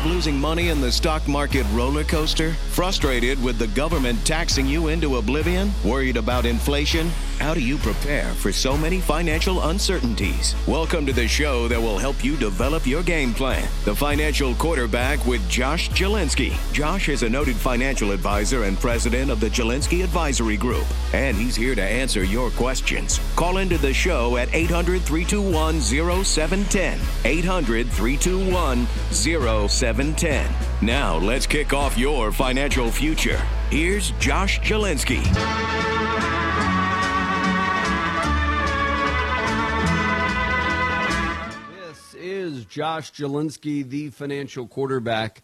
of losing money in the stock market roller coaster? Frustrated with the government taxing you into oblivion? Worried about inflation? How do you prepare for so many financial uncertainties? Welcome to the show that will help you develop your game plan. The Financial Quarterback with Josh Jalinski. Josh is a noted financial advisor and president of the Jalinski Advisory Group, and he's here to answer your questions. Call into the show at 800 321 0710. 800 321 0710. Now, let's kick off your financial future. Here's Josh Jalinski. Josh Jalinski, the financial quarterback,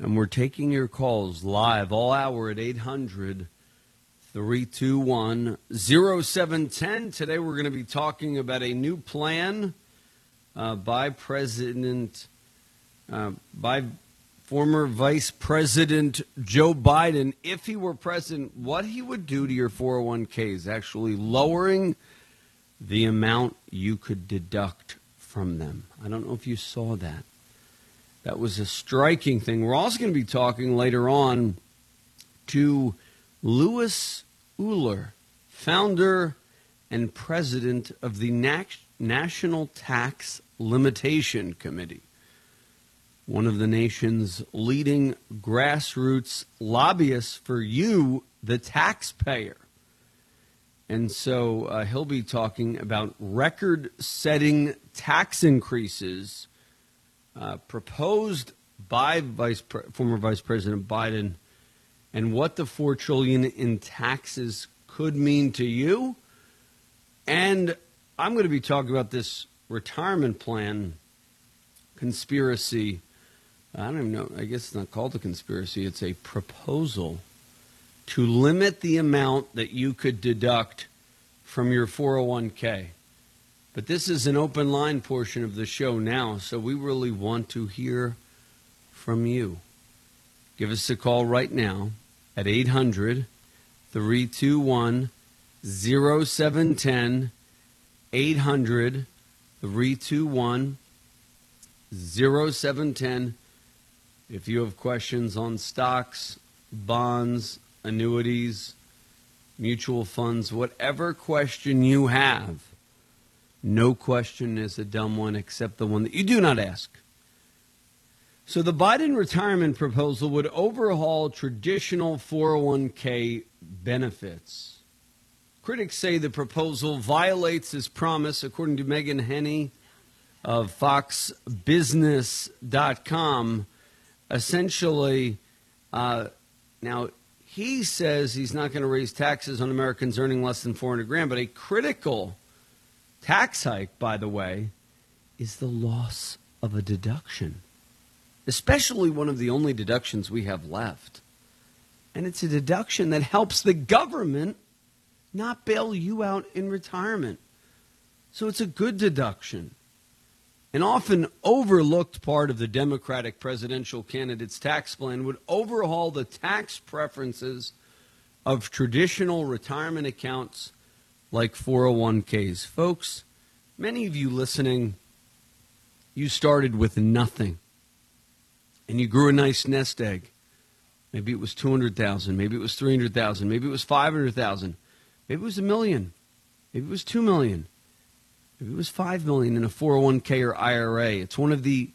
and we're taking your calls live all hour at 800 321 0710. Today we're going to be talking about a new plan uh, by President, uh, by former Vice President Joe Biden, if he were president, what he would do to your 401ks, actually lowering the amount you could deduct from them. I don't know if you saw that. That was a striking thing. We're also going to be talking later on to Lewis Uhler, founder and president of the National Tax Limitation Committee, one of the nation's leading grassroots lobbyists for you, the taxpayer. And so uh, he'll be talking about record setting tax increases uh, proposed by Vice Pre- former Vice President Biden and what the 4 trillion in taxes could mean to you. And I'm going to be talking about this retirement plan conspiracy. I don't even know. I guess it's not called a conspiracy. It's a proposal to limit the amount that you could deduct from your 401k. But this is an open line portion of the show now, so we really want to hear from you. Give us a call right now at 800 321 0710. 800 321 0710. If you have questions on stocks, bonds, annuities, mutual funds, whatever question you have, no question is a dumb one except the one that you do not ask. So, the Biden retirement proposal would overhaul traditional 401k benefits. Critics say the proposal violates his promise, according to Megan Henney of FoxBusiness.com. Essentially, uh, now he says he's not going to raise taxes on Americans earning less than 400 grand, but a critical tax hike, by the way, is the loss of a deduction, especially one of the only deductions we have left. And it's a deduction that helps the government not bail you out in retirement. So it's a good deduction. An often overlooked part of the Democratic presidential candidate's tax plan would overhaul the tax preferences of traditional retirement accounts like 401ks. Folks, many of you listening, you started with nothing and you grew a nice nest egg. Maybe it was 200,000, maybe it was 300,000, maybe it was 500,000. Maybe it was a million. Maybe it was two million. Maybe it was five million in a 401k or IRA. It's one of the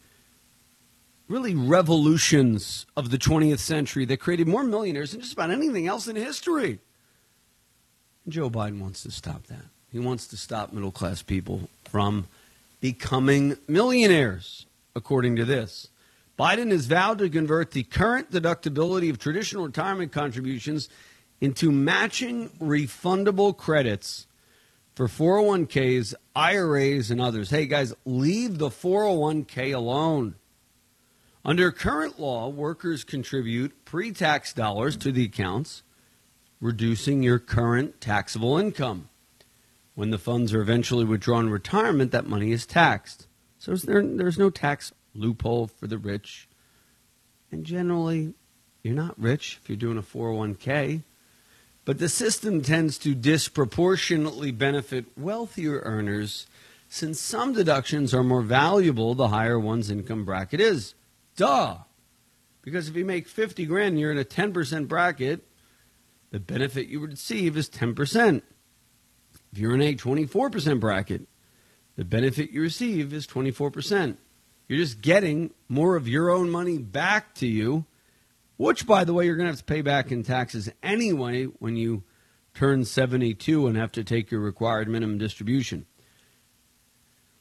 really revolutions of the 20th century that created more millionaires than just about anything else in history. Joe Biden wants to stop that. He wants to stop middle class people from becoming millionaires, according to this. Biden has vowed to convert the current deductibility of traditional retirement contributions into matching refundable credits for 401ks, IRAs, and others. Hey, guys, leave the 401k alone. Under current law, workers contribute pre tax dollars to the accounts, reducing your current taxable income. When the funds are eventually withdrawn in retirement, that money is taxed. So there, there's no tax loophole for the rich. And generally, you're not rich if you're doing a 401k. But the system tends to disproportionately benefit wealthier earners since some deductions are more valuable the higher one's income bracket is. Duh. Because if you make 50 grand and you're in a 10% bracket, the benefit you would receive is 10%. If you're in a 24% bracket, the benefit you receive is 24%. You're just getting more of your own money back to you, which, by the way, you're going to have to pay back in taxes anyway when you turn 72 and have to take your required minimum distribution.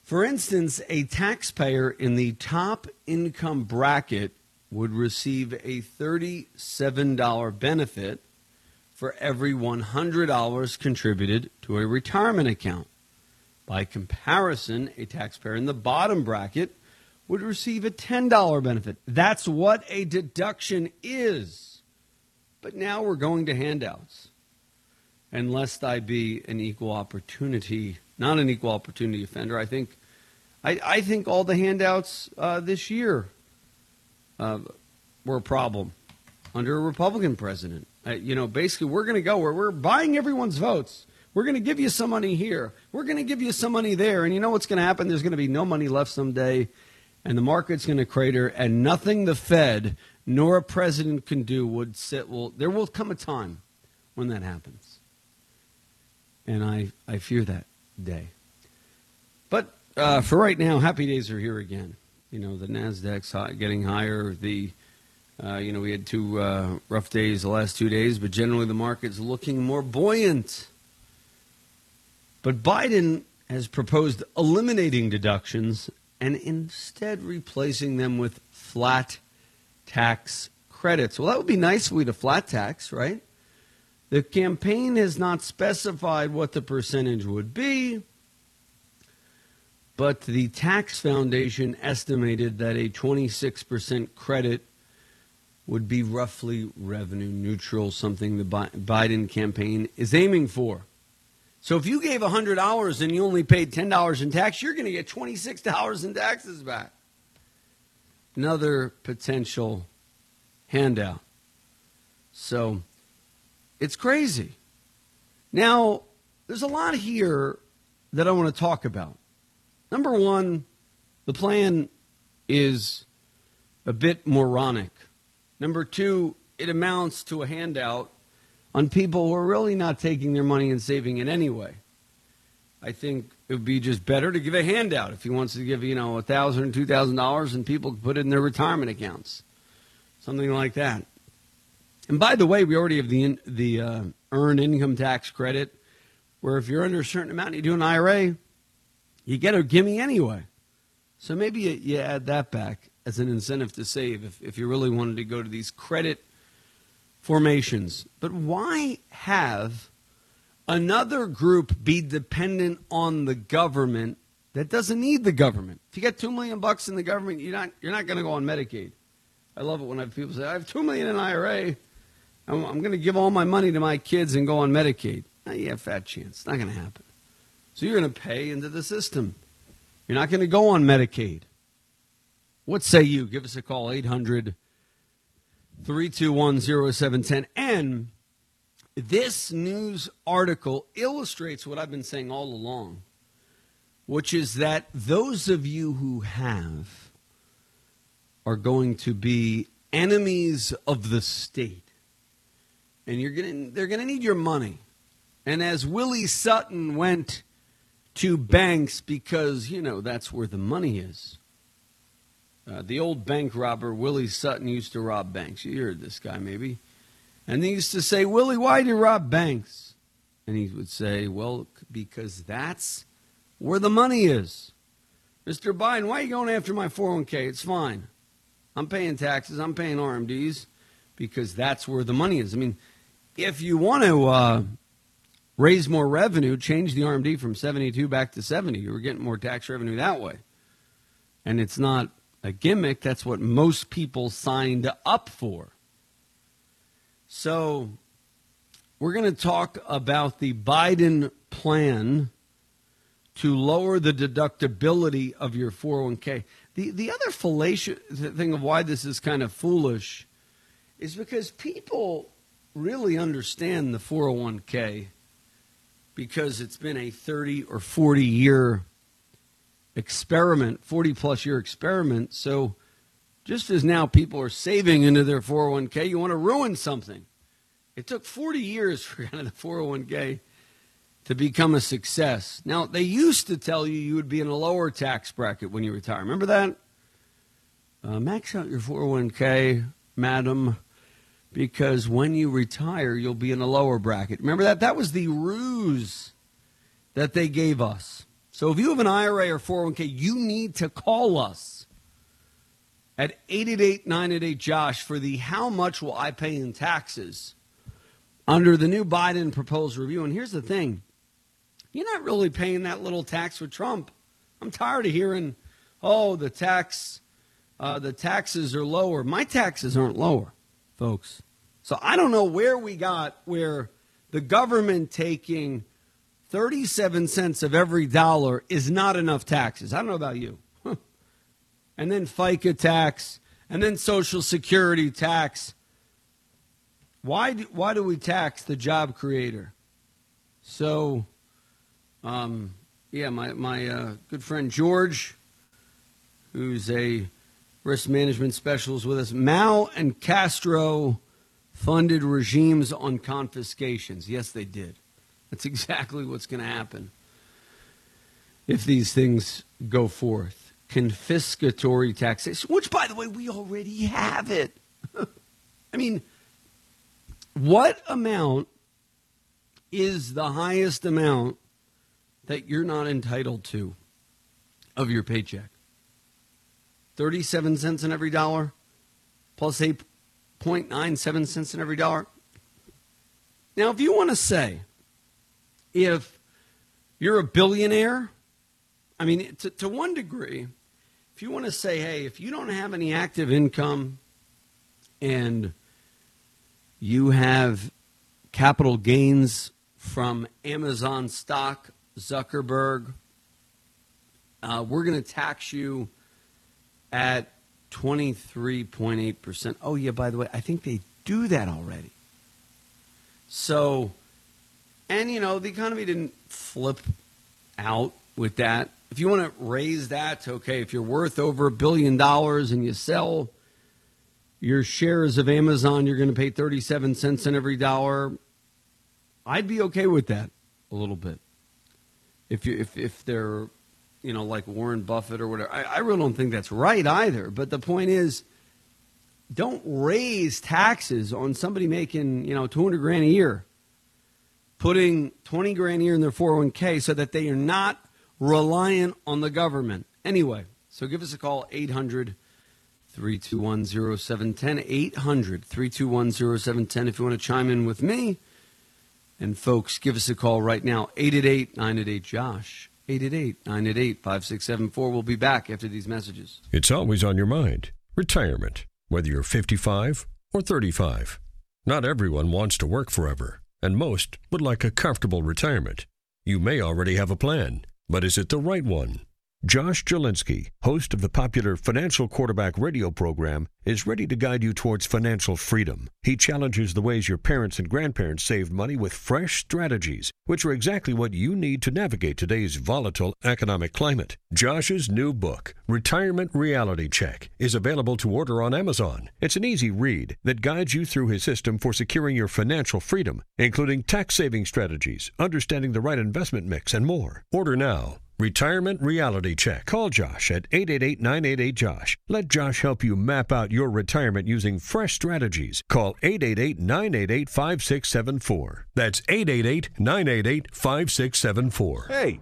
For instance, a taxpayer in the top income bracket would receive a $37 benefit for every $100 contributed to a retirement account. By comparison, a taxpayer in the bottom bracket would receive a $10 benefit. That's what a deduction is. But now we're going to handouts. And lest I be an equal opportunity, not an equal opportunity offender, I think, I, I think all the handouts uh, this year uh, were a problem under a Republican president. Uh, you know, basically, we're going to go where we're buying everyone's votes. We're going to give you some money here. We're going to give you some money there. And you know what's going to happen? There's going to be no money left someday, and the market's going to crater, and nothing the Fed nor a president can do would sit. Well, there will come a time when that happens. And I, I fear that day. But uh, for right now, happy days are here again. You know, the Nasdaq's high, getting higher. The uh, you know we had two uh, rough days the last two days, but generally the market's looking more buoyant. But Biden has proposed eliminating deductions and instead replacing them with flat tax credits. Well, that would be nice if we had a flat tax, right? The campaign has not specified what the percentage would be. But the tax foundation estimated that a 26% credit would be roughly revenue neutral, something the Biden campaign is aiming for. So if you gave $100 and you only paid $10 in tax, you're going to get $26 in taxes back. Another potential handout. So it's crazy. Now, there's a lot here that I want to talk about. Number one, the plan is a bit moronic. Number two, it amounts to a handout on people who are really not taking their money and saving it anyway. I think it would be just better to give a handout if he wants to give, you know, a thousand, two thousand dollars, and people put it in their retirement accounts, something like that. And by the way, we already have the the uh, earned income tax credit, where if you're under a certain amount, and you do an IRA, you get a gimme anyway. So maybe you, you add that back as an incentive to save if, if you really wanted to go to these credit formations. But why have another group be dependent on the government that doesn't need the government? If you get two million bucks in the government, you're not you're not going to go on Medicaid. I love it when I have people say, "I have two million in IRA. I'm, I'm going to give all my money to my kids and go on Medicaid." Now, you have fat chance. It's not going to happen. So you're going to pay into the system. You're not going to go on Medicaid. What say you? Give us a call, 800 321 0710. And this news article illustrates what I've been saying all along, which is that those of you who have are going to be enemies of the state. And you're to, they're going to need your money. And as Willie Sutton went to banks because, you know, that's where the money is. Uh, the old bank robber, Willie Sutton, used to rob banks. You heard this guy, maybe. And he used to say, Willie, why do you rob banks? And he would say, well, because that's where the money is. Mr. Biden, why are you going after my 401k? It's fine. I'm paying taxes, I'm paying RMDs because that's where the money is. I mean, if you want to uh, raise more revenue, change the RMD from 72 back to 70. You're getting more tax revenue that way. And it's not a gimmick, that's what most people signed up for. So, we're going to talk about the Biden plan to lower the deductibility of your 401k. The, the other fallacious thing of why this is kind of foolish is because people really understand the 401k because it's been a 30 or 40 year experiment, 40 plus year experiment. So Just as now people are saving into their 401k, you want to ruin something. It took 40 years for kind of the 401k to become a success. Now, they used to tell you you would be in a lower tax bracket when you retire. Remember that? Uh, max out your 401k, madam, because when you retire, you'll be in a lower bracket. Remember that? That was the ruse that they gave us. So if you have an IRA or 401k, you need to call us at 888 988 Josh for the how much will I pay in taxes under the new Biden proposed review. And here's the thing you're not really paying that little tax with Trump. I'm tired of hearing, oh, the tax, uh, the taxes are lower. My taxes aren't lower, folks. So I don't know where we got where the government taking 37 cents of every dollar is not enough taxes. I don't know about you. and then FICA tax, and then Social Security tax. Why do, why do we tax the job creator? So um, yeah, my, my uh, good friend George, who's a risk management specialist with us. Mao and Castro funded regimes on confiscations. Yes, they did. That's exactly what's going to happen if these things go forth. Confiscatory taxation, which, by the way, we already have it. I mean, what amount is the highest amount that you're not entitled to of your paycheck. 37 cents in every dollar plus 8.97 cents in every dollar. Now, if you want to say, if you're a billionaire, I mean, to, to one degree, if you want to say, hey, if you don't have any active income and you have capital gains from Amazon stock Zuckerberg, uh, we're going to tax you at 23.8%. Oh, yeah, by the way, I think they do that already. So, and you know, the economy didn't flip out with that. If you want to raise that okay, if you're worth over a billion dollars and you sell your shares of Amazon, you're going to pay 37 cents on every dollar. I'd be okay with that a little bit if you if if they're you know like Warren Buffett or whatever. I, I really don't think that's right either. But the point is, don't raise taxes on somebody making you know two hundred grand a year, putting twenty grand a year in their 401k so that they are not reliant on the government. Anyway, so give us a call 800 321 0710 800 321 0710 if you want to chime in with me and folks, give us a call right now, 888 988 Josh. 888 988 5674. We'll be back after these messages. It's always on your mind retirement, whether you're 55 or 35. Not everyone wants to work forever, and most would like a comfortable retirement. You may already have a plan, but is it the right one? Josh Jalinski, host of the popular Financial Quarterback radio program, is ready to guide you towards financial freedom. He challenges the ways your parents and grandparents saved money with fresh strategies, which are exactly what you need to navigate today's volatile economic climate. Josh's new book, Retirement Reality Check, is available to order on Amazon. It's an easy read that guides you through his system for securing your financial freedom, including tax saving strategies, understanding the right investment mix, and more. Order now Retirement Reality Check. Call Josh at 888 988 Josh. Let Josh help you map out your retirement using fresh strategies. Call 888 988 5674. That's 888 988 5674. Hey,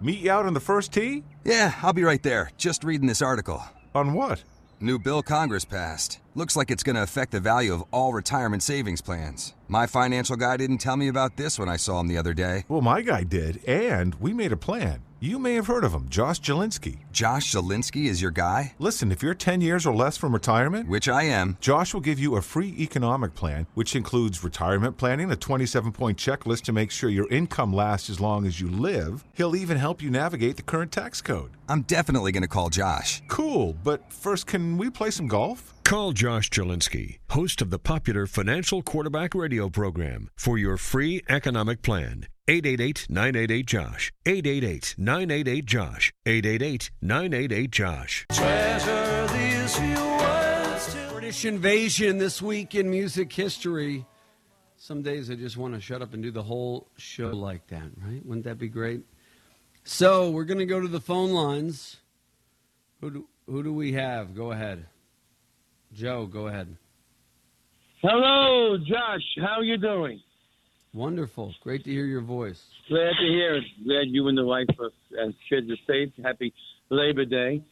meet you out on the first tee? Yeah, I'll be right there. Just reading this article. On what? New bill Congress passed. Looks like it's going to affect the value of all retirement savings plans. My financial guy didn't tell me about this when I saw him the other day. Well, my guy did, and we made a plan. You may have heard of him, Josh Jalinski. Josh Jalinski is your guy? Listen, if you're 10 years or less from retirement, which I am, Josh will give you a free economic plan, which includes retirement planning, a 27 point checklist to make sure your income lasts as long as you live. He'll even help you navigate the current tax code. I'm definitely going to call Josh. Cool, but first, can we play some golf? Call Josh Jalinski, host of the popular Financial Quarterback radio program, for your free economic plan. 888-988-JOSH. 888-988-JOSH. 888-988-JOSH. Treasure these few words. British invasion this week in music history. Some days I just want to shut up and do the whole show like that, right? Wouldn't that be great? So we're going to go to the phone lines. Who do, who do we have? Go ahead. Joe, go ahead. Hello, Josh. How are you doing? Wonderful. Great to hear your voice. Glad to hear it. Glad you and the wife are, and kids are safe. Happy Labor Day.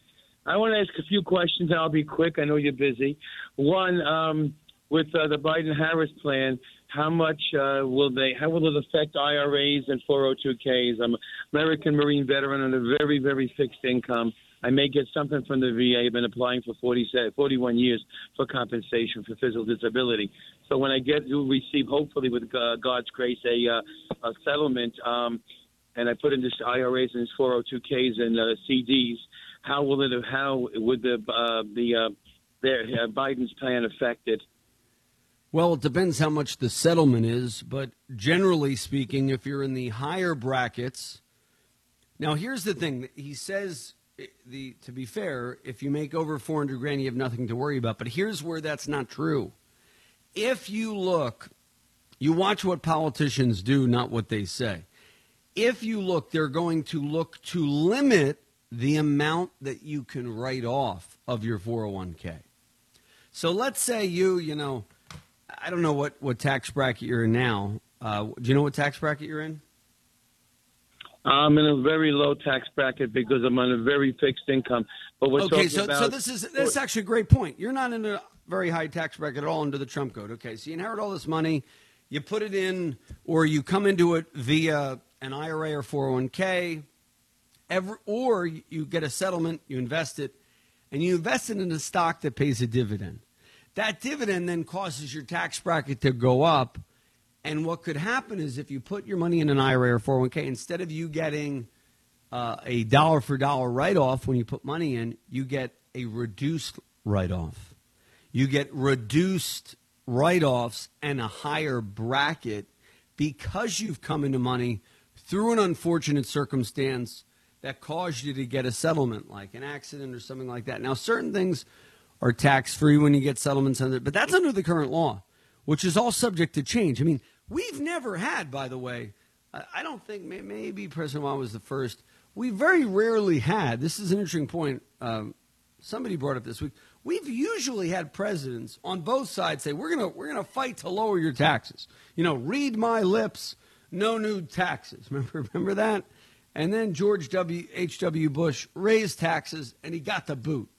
I want to ask a few questions. I'll be quick. I know you're busy. One, um, with uh, the Biden-Harris plan, how much uh, will they? How will it affect IRAs and 402ks? I'm an American Marine veteran on a very, very fixed income. I may get something from the VA. I've been applying for 40, 41 years for compensation for physical disability. So when I get to receive, hopefully with God's grace, a, uh, a settlement, um, and I put in this IRAs and this 402ks and uh, CDs, how will it? How would the uh, the uh, their, uh, Biden's plan affect it? Well, it depends how much the settlement is, but generally speaking, if you're in the higher brackets, now here's the thing: he says the to be fair, if you make over 400 grand, you have nothing to worry about. But here's where that's not true. If you look, you watch what politicians do, not what they say. If you look, they're going to look to limit the amount that you can write off of your 401k. So let's say you, you know, I don't know what, what tax bracket you're in now. Uh, do you know what tax bracket you're in? I'm in a very low tax bracket because I'm on a very fixed income. But we're okay, so about, so this is that's actually a great point. You're not in a very high tax bracket at all under the Trump code. Okay, so you inherit all this money, you put it in, or you come into it via an IRA or 401k, every, or you get a settlement, you invest it, and you invest it in a stock that pays a dividend. That dividend then causes your tax bracket to go up. And what could happen is if you put your money in an IRA or 401k, instead of you getting uh, a dollar for dollar write off when you put money in, you get a reduced write off. You get reduced write offs and a higher bracket because you've come into money through an unfortunate circumstance that caused you to get a settlement, like an accident or something like that. Now, certain things are tax free when you get settlements under, but that's under the current law, which is all subject to change. I mean, we've never had, by the way, I don't think maybe President Obama was the first. We very rarely had. This is an interesting point. Um, somebody brought up this week. We've usually had presidents on both sides say we're gonna we're gonna fight to lower your taxes. You know, read my lips, no new taxes. Remember remember that? And then George W. H. W. Bush raised taxes and he got the boot.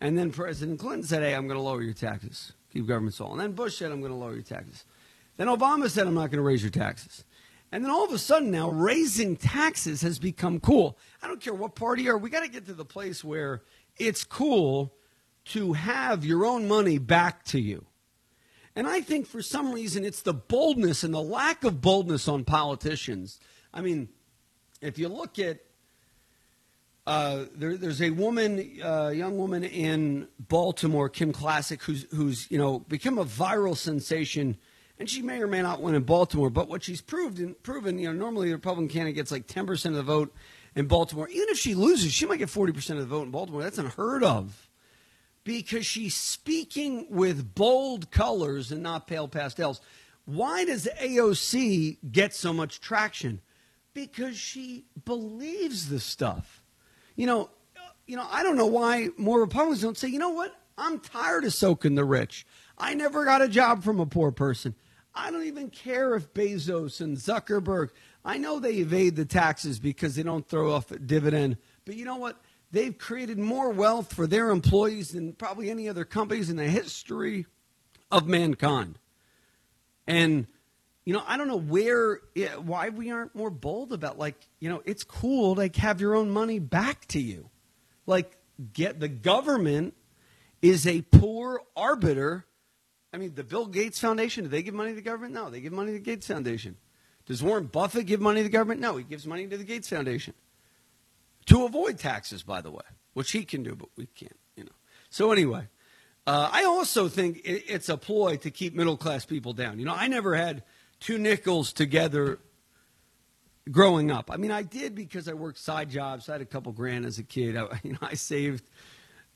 And then President Clinton said, hey, I'm going to lower your taxes, keep government small. And then Bush said, I'm going to lower your taxes. Then Obama said, I'm not going to raise your taxes. And then all of a sudden now, raising taxes has become cool. I don't care what party you are, we got to get to the place where it's cool to have your own money back to you. And I think for some reason it's the boldness and the lack of boldness on politicians. I mean, if you look at uh, there, there's a woman, uh, young woman in Baltimore, Kim Klacik, who's who's you know become a viral sensation, and she may or may not win in Baltimore. But what she's proved and proven, you know, normally the Republican candidate gets like 10 percent of the vote in Baltimore. Even if she loses, she might get 40 percent of the vote in Baltimore. That's unheard of, because she's speaking with bold colors and not pale pastels. Why does AOC get so much traction? Because she believes the stuff you know, you know, I don't know why more Republicans don't say, you know what? I'm tired of soaking the rich. I never got a job from a poor person. I don't even care if Bezos and Zuckerberg, I know they evade the taxes because they don't throw off a dividend. But you know what? They've created more wealth for their employees than probably any other companies in the history of mankind. And you know, I don't know where, why we aren't more bold about like, you know, it's cool to like, have your own money back to you. Like, get the government is a poor arbiter. I mean, the Bill Gates Foundation, do they give money to the government? No, they give money to the Gates Foundation. Does Warren Buffett give money to the government? No, he gives money to the Gates Foundation to avoid taxes, by the way, which he can do, but we can't, you know. So anyway, uh, I also think it's a ploy to keep middle class people down. You know, I never had two nickels together growing up. I mean, I did because I worked side jobs. I had a couple grand as a kid. I, you know, I saved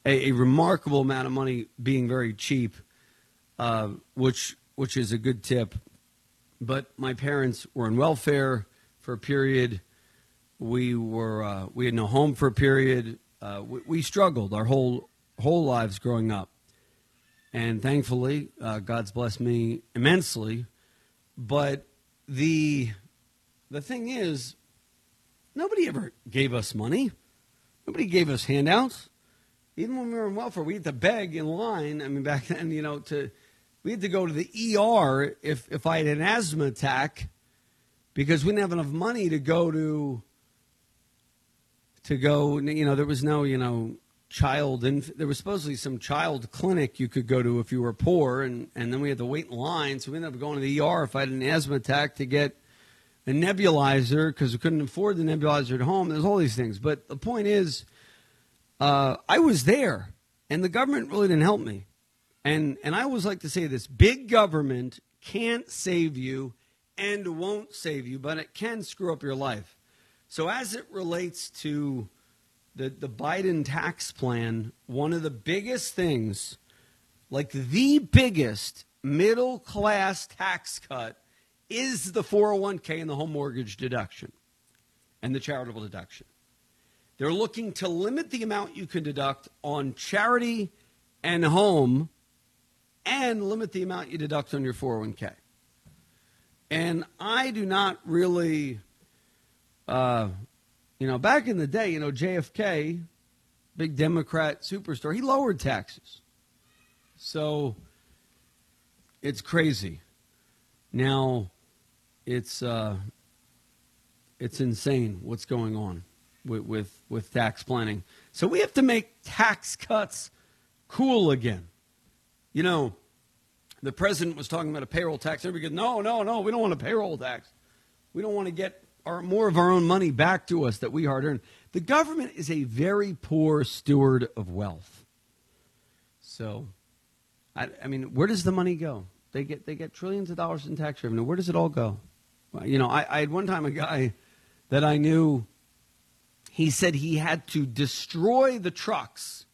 a, a remarkable amount of money being very cheap, uh, which which is a good tip. But my parents were in welfare for a period. We were uh, we had no home for a period. Uh, we, we, struggled our whole whole lives growing up, and thankfully, uh, God's blessed me immensely. But the the thing is, nobody ever gave us money. Nobody gave us handouts. Even when we were in welfare, we had to beg in line. I mean, back then, you know, to we had to go to the ER if if I had an asthma attack because we didn't have enough money to go to to go. You know, there was no you know child and there was supposedly some child clinic you could go to if you were poor and and then we had to wait in line. So we ended up going to the ER if I had an asthma attack to get a nebulizer because we couldn't afford the nebulizer at home. There's all these things. But the point is uh, I was there and the government really didn't help me and and I always like to say this big government can't save you and won't save you but it can screw up your life so as it relates to the, the Biden tax plan, one of the biggest things, like the biggest middle class tax cut, is the 401k and the home mortgage deduction and the charitable deduction. They're looking to limit the amount you can deduct on charity and home and limit the amount you deduct on your 401k. And I do not really uh, you know, back in the day, you know, JFK, big Democrat superstar, he lowered taxes. So it's crazy. Now, it's uh, it's insane what's going on with, with with tax planning. So we have to make tax cuts cool again. You know, the president was talking about a payroll tax. Everybody goes, no, no, no, we don't want a payroll tax. We don't want to get our, more of our own money back to us that we hard earned. The government is a very poor steward of wealth. So, I, I, mean, where does the money go? They get they get trillions of dollars in tax revenue. Where does it all go? Well, you know, I, I had one time a guy that I knew. He said he had to destroy the trucks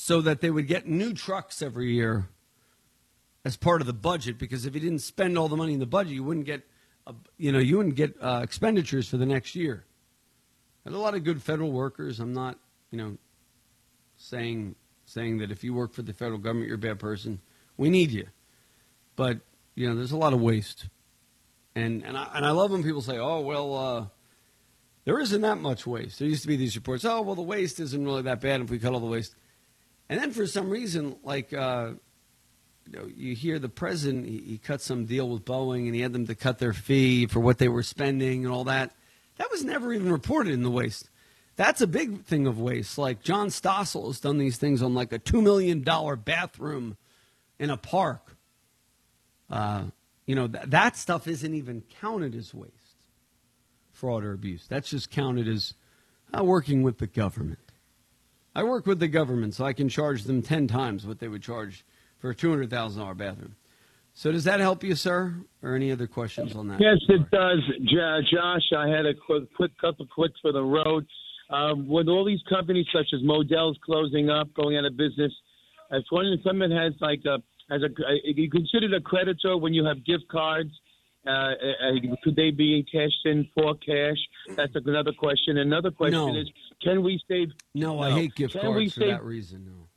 so that they would get new trucks every year as part of the budget. Because if you didn't spend all the money in the budget, you wouldn't get you know, you wouldn't get uh, expenditures for the next year. There's a lot of good federal workers. I'm not, you know, saying saying that if you work for the federal government, you're a bad person. We need you, but you know, there's a lot of waste, and and I and I love when people say, "Oh, well." Uh, there isn't that much waste. There used to be these reports. Oh, well, the waste isn't really that bad if we cut all the waste. And then for some reason, like uh, you, know, you hear the president, he, he cut some deal with Boeing and he had them to cut their fee for what they were spending and all that. That was never even reported in the waste. That's a big thing of waste. Like John Stossel has done these things on like a $2 million bathroom in a park. Uh, you know, th- that stuff isn't even counted as waste, fraud or abuse. That's just counted as uh, working with the government. I work with the government, so I can charge them 10 times what they would charge for a $200,000 bathroom. So does that help you, sir? Or any other questions on that? Yes, it does, Josh. I had a quick, quick couple quicks for the road. Um, with all these companies such as Modell's closing up, going out of business, if one someone has like a as a you considered a creditor when you have gift cards. Uh, uh, could they be cashed in for cash? That's another question. Another question no. is, can we save? No, no. I hate gift can cards for save, that reason. No.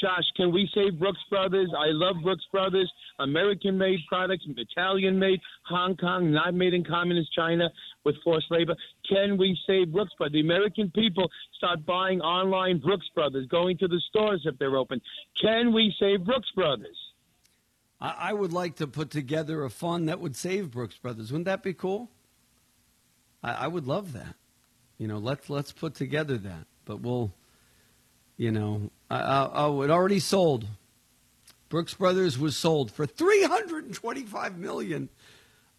Josh, can we save Brooks Brothers? I love Brooks Brothers. American made products, Italian made, Hong Kong, not made in communist China with forced labor. Can we save Brooks Brothers? The American people start buying online Brooks Brothers, going to the stores if they're open. Can we save Brooks Brothers? I would like to put together a fund that would save Brooks Brothers. Wouldn't that be cool? I, I would love that. You know, let's let's put together that. But we'll you know, oh, it already sold. Brooks Brothers was sold for 325 million.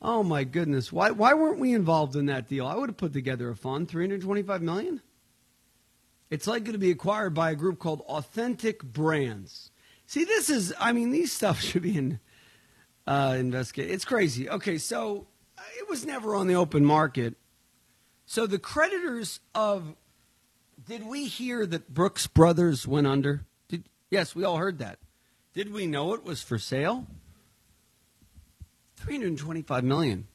Oh my goodness. Why why weren't we involved in that deal? I would have put together a fund, 325 million. It's likely to be acquired by a group called Authentic Brands. See, this is I mean, these stuff should be in uh investigate. It's crazy. Okay, so uh, it was never on the open market. So the creditors of Did we hear that Brooks Brothers went under? Did, yes, we all heard that. Did we know it was for sale? 325 million.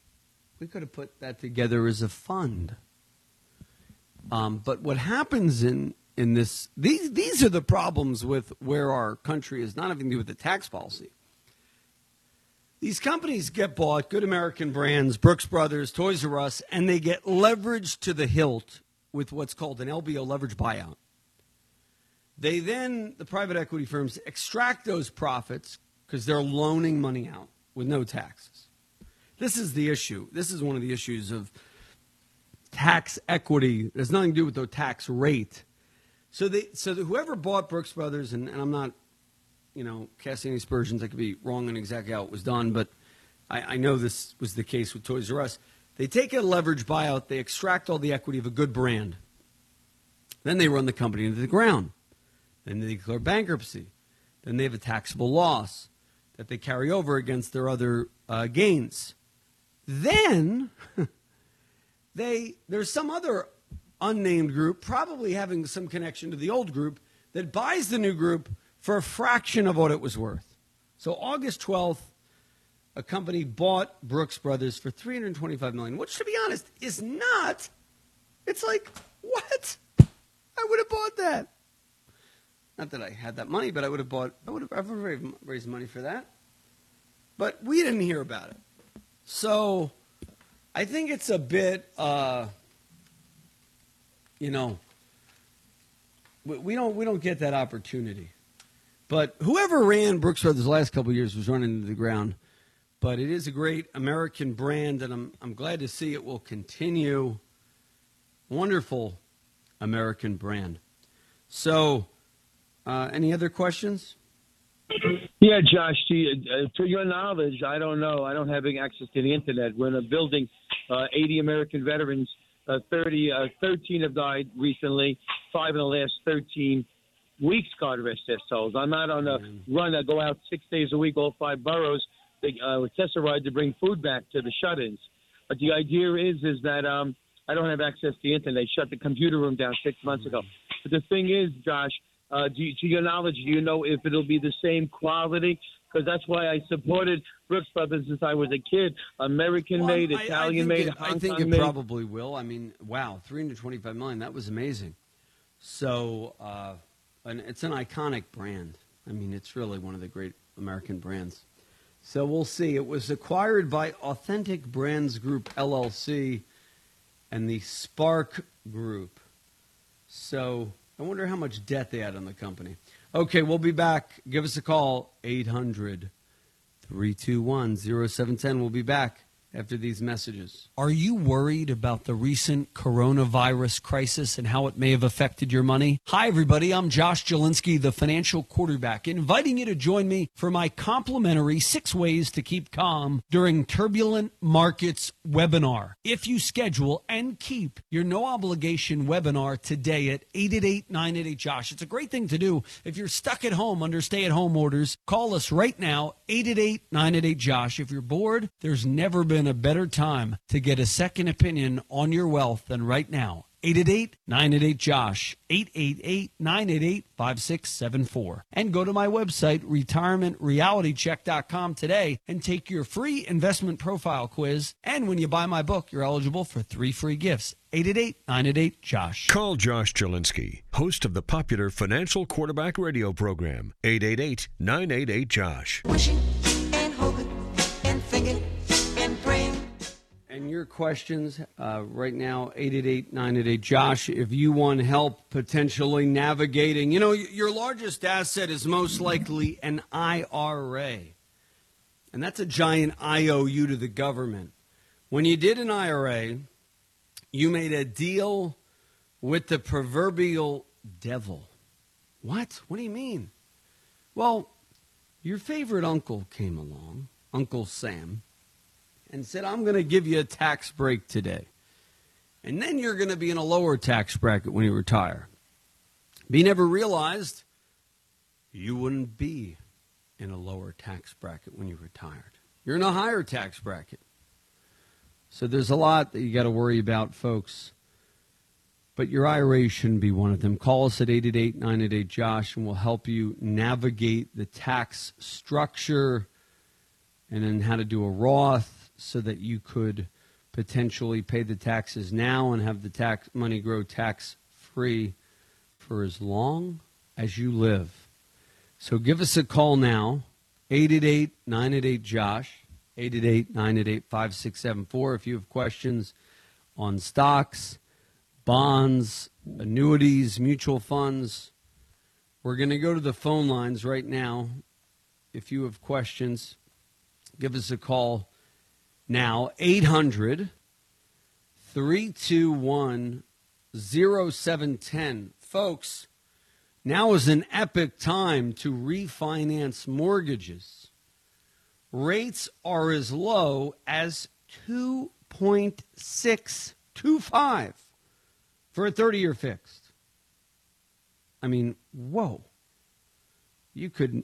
We could have put that together as a fund. Um, but what happens in, in this, these, these are the problems with where our country is, not having to do with the tax policy. These companies get bought, good American brands, Brooks Brothers, Toys R Us, and they get leveraged to the hilt with what's called an LBO leverage buyout. They then, the private equity firms, extract those profits because they're loaning money out with no taxes. This is the issue. This is one of the issues of tax equity. It has nothing to do with the tax rate. So they, so whoever bought Brooks Brothers, and, and I'm not, you know, casting any aspersions. I could be wrong on exactly how it was done, but I, I know this was the case with Toys R Us. They take a leverage buyout. They extract all the equity of a good brand. Then they run the company into the ground. Then they declare bankruptcy. Then they have a taxable loss that they carry over against their other uh, gains. Then they there's some other unnamed group, probably having some connection to the old group, that buys the new group for a fraction of what it was worth. So August 12th, a company bought Brooks Brothers for 325 million, which to be honest is not it's like what? I would have bought that. Not that I had that money, but I would have bought I would have, I would have raised money for that. But we didn't hear about it. So I think it's a bit, uh, you know, we don't we don't get that opportunity. But whoever ran Brooks Brothers the last couple years was running into the ground. But it is a great American brand, and I'm I'm glad to see it will continue. Wonderful American brand. So, uh, any other questions? Yeah, Josh, to, uh, to, your knowledge, I don't know. I don't have access to the internet. We're a building, uh, 80 American veterans, uh, 30, uh, 13 have died recently, five in the last 13 weeks, God rest their souls. I'm not on a mm-hmm. run. I go out six days a week, all five boroughs, uh, with Tessaride to bring food back to the shut-ins. But the idea is, is that um, I don't have access to the internet. They shut the computer room down six months ago. But the thing is, Josh, uh, you, to your knowledge, do you know if it'll be the same quality? Because that's why I supported Brooks Brothers since I was a kid. American made, well, Italian made, it, I think it made. probably will. I mean, wow, 325 million. That was amazing. So, uh, and it's an iconic brand. I mean, it's really one of the great American brands. So we'll see. It was acquired by Authentic Brands Group LLC and the Spark Group. So I wonder how much debt they had on the company. Okay, we'll be back. Give us a call, 800 321 0710. We'll be back after these messages. Are you worried about the recent coronavirus crisis and how it may have affected your money? Hi, everybody. I'm Josh Jalinski, the financial quarterback, inviting you to join me for my complimentary six ways to keep calm during turbulent markets webinar. If you schedule and keep your no obligation webinar today at 888 988 Josh, it's a great thing to do. If you're stuck at home under stay at home orders, call us right now, 888 988 Josh. If you're bored, there's never been been a better time to get a second opinion on your wealth than right now. 888 988 Josh, 888 988 5674. And go to my website, retirementrealitycheck.com today and take your free investment profile quiz. And when you buy my book, you're eligible for three free gifts. 888 988 Josh. Call Josh Jalinski, host of the popular Financial Quarterback Radio program. 888 988 Josh. Your questions uh, right now 888 josh if you want help potentially navigating you know your largest asset is most likely an ira and that's a giant iou to the government. When you did an ira you made a deal with the proverbial devil. What? What do you mean? Well your favorite uncle came along uncle sam and said, I'm going to give you a tax break today. And then you're going to be in a lower tax bracket when you retire. But he never realized you wouldn't be in a lower tax bracket when you retired. You're in a higher tax bracket. So there's a lot that you got to worry about, folks. but your IRA shouldn't be one of them. Call us at 888 988 Josh and we'll help you navigate the tax structure and then how to do a Roth so that you could potentially pay the taxes now and have the tax money grow tax free for as long as you live. So give us a call now, 888 988 Josh, 888 988 5674 if you have questions on stocks, bonds, annuities, mutual funds. We're going to go to the phone lines right now. If you have questions, give us a call now, 800 321 0710. Folks, now is an epic time to refinance mortgages. Rates are as low as 2.625 for a 30 year fixed. I mean, whoa. You could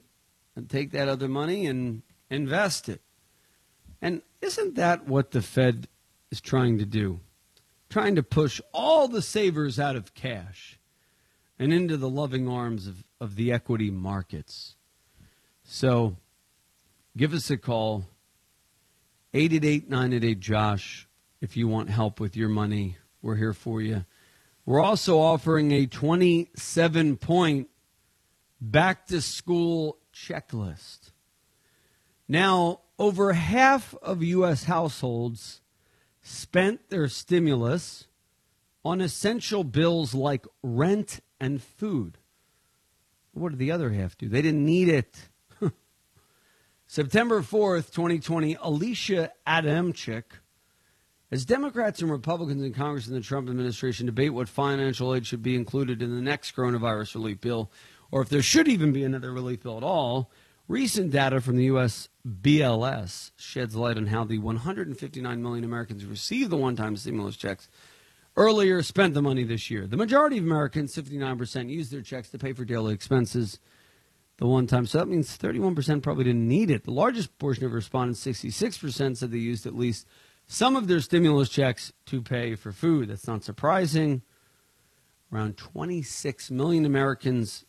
take that other money and invest it. And isn't that what the Fed is trying to do? Trying to push all the savers out of cash and into the loving arms of, of the equity markets. So give us a call, 888 988 Josh, if you want help with your money. We're here for you. We're also offering a 27 point back to school checklist. Now, over half of U.S. households spent their stimulus on essential bills like rent and food. What did the other half do? They didn't need it. September 4th, 2020, Alicia Adamczyk, as Democrats and Republicans in Congress and the Trump administration debate what financial aid should be included in the next coronavirus relief bill, or if there should even be another relief bill at all, Recent data from the U.S. BLS sheds light on how the 159 million Americans who received the one time stimulus checks earlier spent the money this year. The majority of Americans, 59%, used their checks to pay for daily expenses the one time. So that means 31% probably didn't need it. The largest portion of respondents, 66%, said they used at least some of their stimulus checks to pay for food. That's not surprising. Around 26 million Americans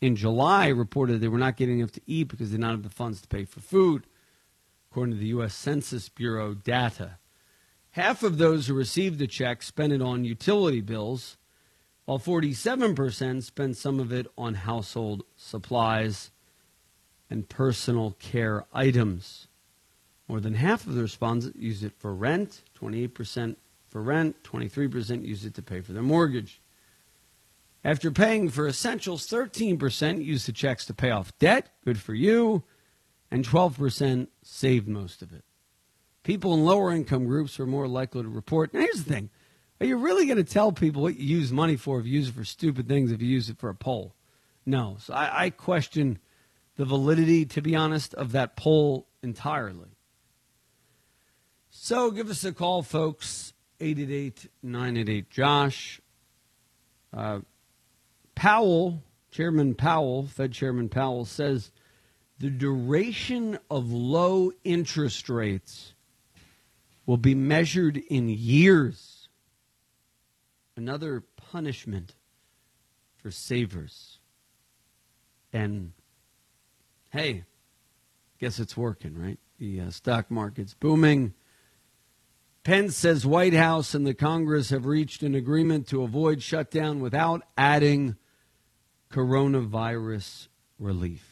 in July reported they were not getting enough to eat because they did not have the funds to pay for food, according to the U.S. Census Bureau data. Half of those who received the check spent it on utility bills, while 47% spent some of it on household supplies and personal care items. More than half of the respondents used it for rent, 28% for rent, 23% used it to pay for their mortgage. After paying for essentials, 13% used the checks to pay off debt. Good for you. And 12% saved most of it. People in lower income groups are more likely to report. Now, here's the thing Are you really going to tell people what you use money for if you use it for stupid things, if you use it for a poll? No. So I, I question the validity, to be honest, of that poll entirely. So give us a call, folks. 888 988 Josh. Uh, Powell, Chairman Powell, Fed Chairman Powell, says the duration of low interest rates will be measured in years. Another punishment for savers. And hey, guess it's working, right? The uh, stock market's booming. Pence says White House and the Congress have reached an agreement to avoid shutdown without adding coronavirus relief.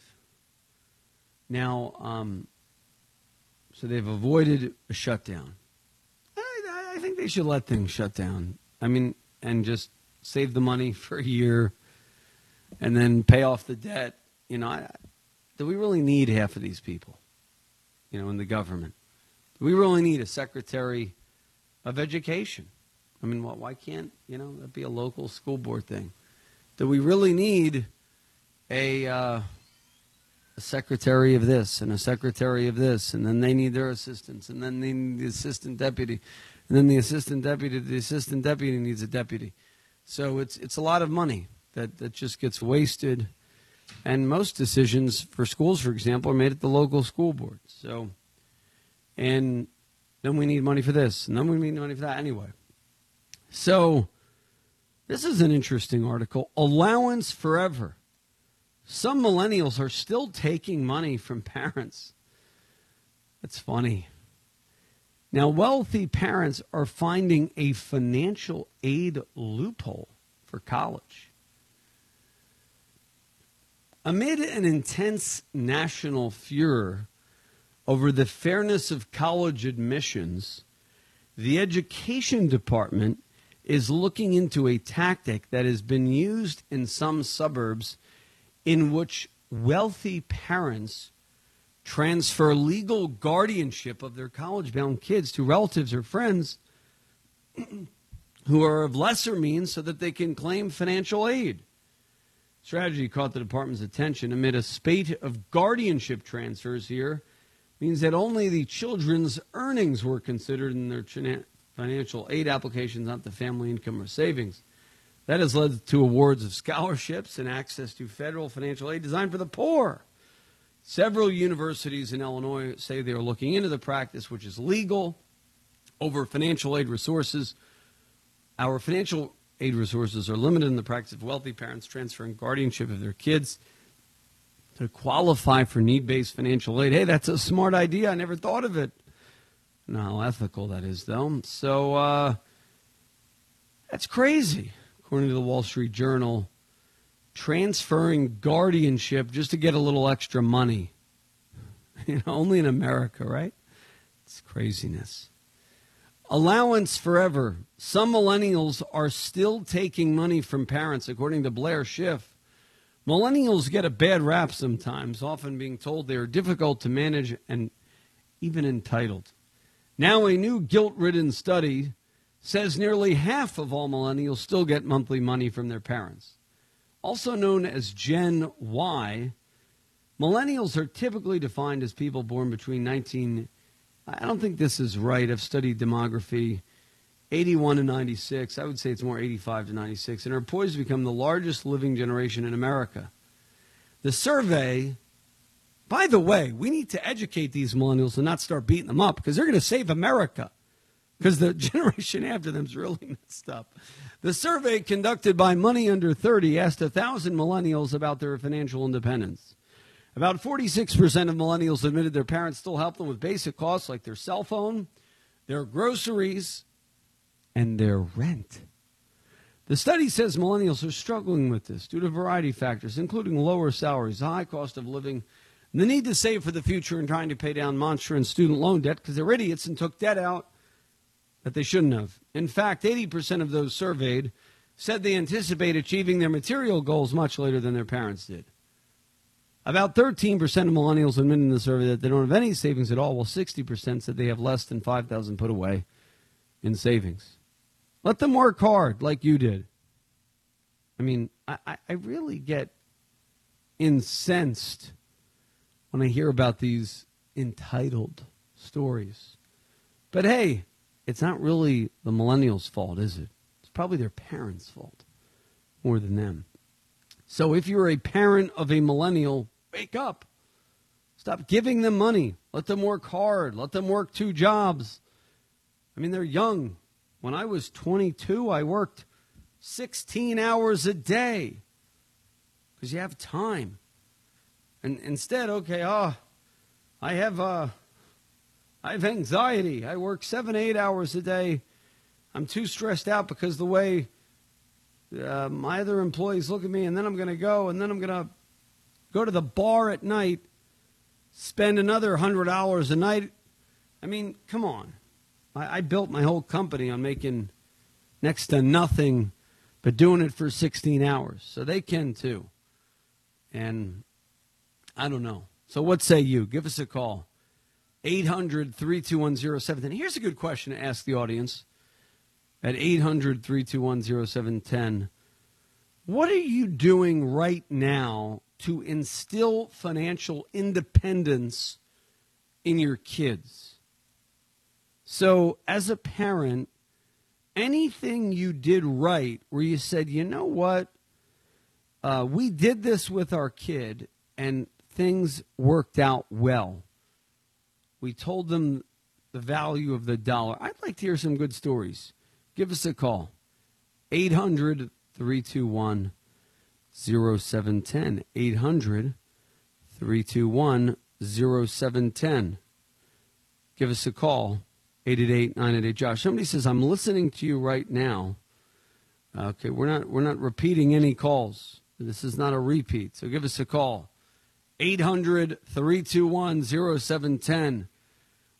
Now, um, so they've avoided a shutdown. I, I think they should let things shut down. I mean, and just save the money for a year and then pay off the debt. You know, I, do we really need half of these people, you know, in the government? Do we really need a secretary of education? I mean, why can't, you know, that be a local school board thing? Do we really need a, uh, a secretary of this and a secretary of this, and then they need their assistants, and then they need the assistant deputy, and then the assistant deputy, the assistant deputy needs a deputy. So it's it's a lot of money that, that just gets wasted. And most decisions for schools, for example, are made at the local school board. So, and then we need money for this, and then we need money for that anyway. So, This is an interesting article. Allowance forever. Some millennials are still taking money from parents. That's funny. Now, wealthy parents are finding a financial aid loophole for college. Amid an intense national furor over the fairness of college admissions, the Education Department is looking into a tactic that has been used in some suburbs in which wealthy parents transfer legal guardianship of their college bound kids to relatives or friends who are of lesser means so that they can claim financial aid. Strategy caught the department's attention amid a spate of guardianship transfers here means that only the children's earnings were considered in their financial aid applications, not the family income or savings. That has led to awards of scholarships and access to federal financial aid designed for the poor. Several universities in Illinois say they are looking into the practice, which is legal, over financial aid resources. Our financial aid resources are limited in the practice of wealthy parents transferring guardianship of their kids to qualify for need based financial aid. Hey, that's a smart idea. I never thought of it. Not how ethical that is, though. So uh, that's crazy, according to the Wall Street Journal transferring guardianship just to get a little extra money. You know, only in America, right? It's craziness. Allowance forever. Some millennials are still taking money from parents, according to Blair Schiff. Millennials get a bad rap sometimes, often being told they are difficult to manage and even entitled. Now, a new guilt ridden study says nearly half of all millennials still get monthly money from their parents also known as Gen Y, millennials are typically defined as people born between 19. I don't think this is right. I've studied demography. 81 to 96. I would say it's more 85 to 96, and are poised to become the largest living generation in America. The survey, by the way, we need to educate these millennials and not start beating them up because they're going to save America because the generation after them is really messed up. The survey conducted by Money Under 30 asked 1,000 millennials about their financial independence. About 46% of millennials admitted their parents still help them with basic costs like their cell phone, their groceries, and their rent. The study says millennials are struggling with this due to a variety of factors, including lower salaries, high cost of living, the need to save for the future, and trying to pay down monster and student loan debt because they're idiots and took debt out that they shouldn't have. In fact, 80% of those surveyed said they anticipate achieving their material goals much later than their parents did. About 13% of millennials admitted in the survey that they don't have any savings at all, while 60% said they have less than 5000 put away in savings. Let them work hard like you did. I mean, I, I really get incensed when I hear about these entitled stories. But hey, it's not really the millennials' fault, is it? It's probably their parents' fault more than them. So if you're a parent of a millennial, wake up. Stop giving them money. Let them work hard. Let them work two jobs. I mean, they're young. When I was 22, I worked 16 hours a day because you have time. And instead, okay, oh, I have uh, I have anxiety. I work seven, eight hours a day. I'm too stressed out because the way uh, my other employees look at me, and then I'm going to go, and then I'm going to go to the bar at night, spend another hundred hours a night. I mean, come on. I, I built my whole company on making next to nothing, but doing it for 16 hours, so they can too. And I don't know. So what say you? Give us a call. 800 321 0710. Here's a good question to ask the audience at 800 321 0710. What are you doing right now to instill financial independence in your kids? So, as a parent, anything you did right where you said, you know what, uh, we did this with our kid and things worked out well we told them the value of the dollar. I'd like to hear some good stories. Give us a call. 800 321 0710. 800 321 0710. Give us a call. 888 988 Josh. Somebody says, I'm listening to you right now. Okay, we're not we're not repeating any calls. This is not a repeat. So give us a call. 800 321 0710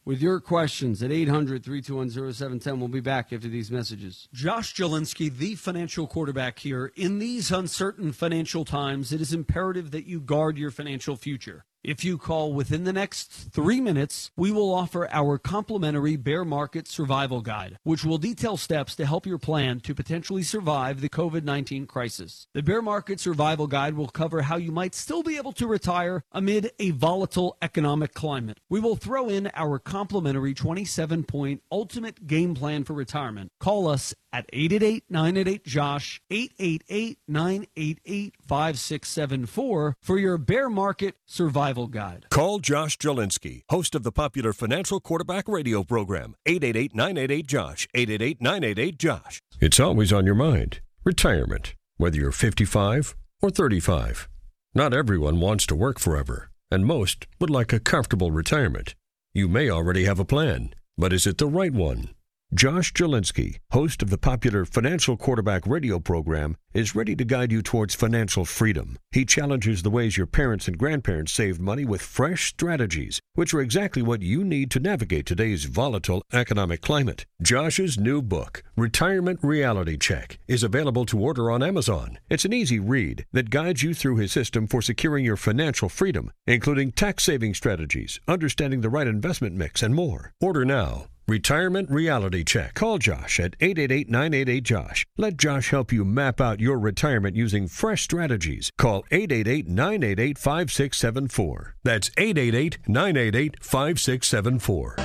with your questions at 800 321 0710. We'll be back after these messages. Josh Jalinski, the financial quarterback here. In these uncertain financial times, it is imperative that you guard your financial future. If you call within the next three minutes, we will offer our complimentary bear market survival guide, which will detail steps to help your plan to potentially survive the COVID 19 crisis. The bear market survival guide will cover how you might still be able to retire amid a volatile economic climate. We will throw in our complimentary 27 point ultimate game plan for retirement. Call us at 888 988 Josh, 888 988 5674 for your bear market survival guide. Call Josh Jalinski, host of the popular Financial Quarterback radio program, 888 988 Josh, 888 988 Josh. It's always on your mind retirement, whether you're 55 or 35. Not everyone wants to work forever, and most would like a comfortable retirement. You may already have a plan, but is it the right one? Josh Jalinski, host of the popular Financial Quarterback radio program, is ready to guide you towards financial freedom. He challenges the ways your parents and grandparents saved money with fresh strategies, which are exactly what you need to navigate today's volatile economic climate. Josh's new book, Retirement Reality Check, is available to order on Amazon. It's an easy read that guides you through his system for securing your financial freedom, including tax saving strategies, understanding the right investment mix, and more. Order now. Retirement Reality Check. Call Josh at 888 988 Josh. Let Josh help you map out your retirement using fresh strategies. Call 888 988 5674. That's 888 988 5674.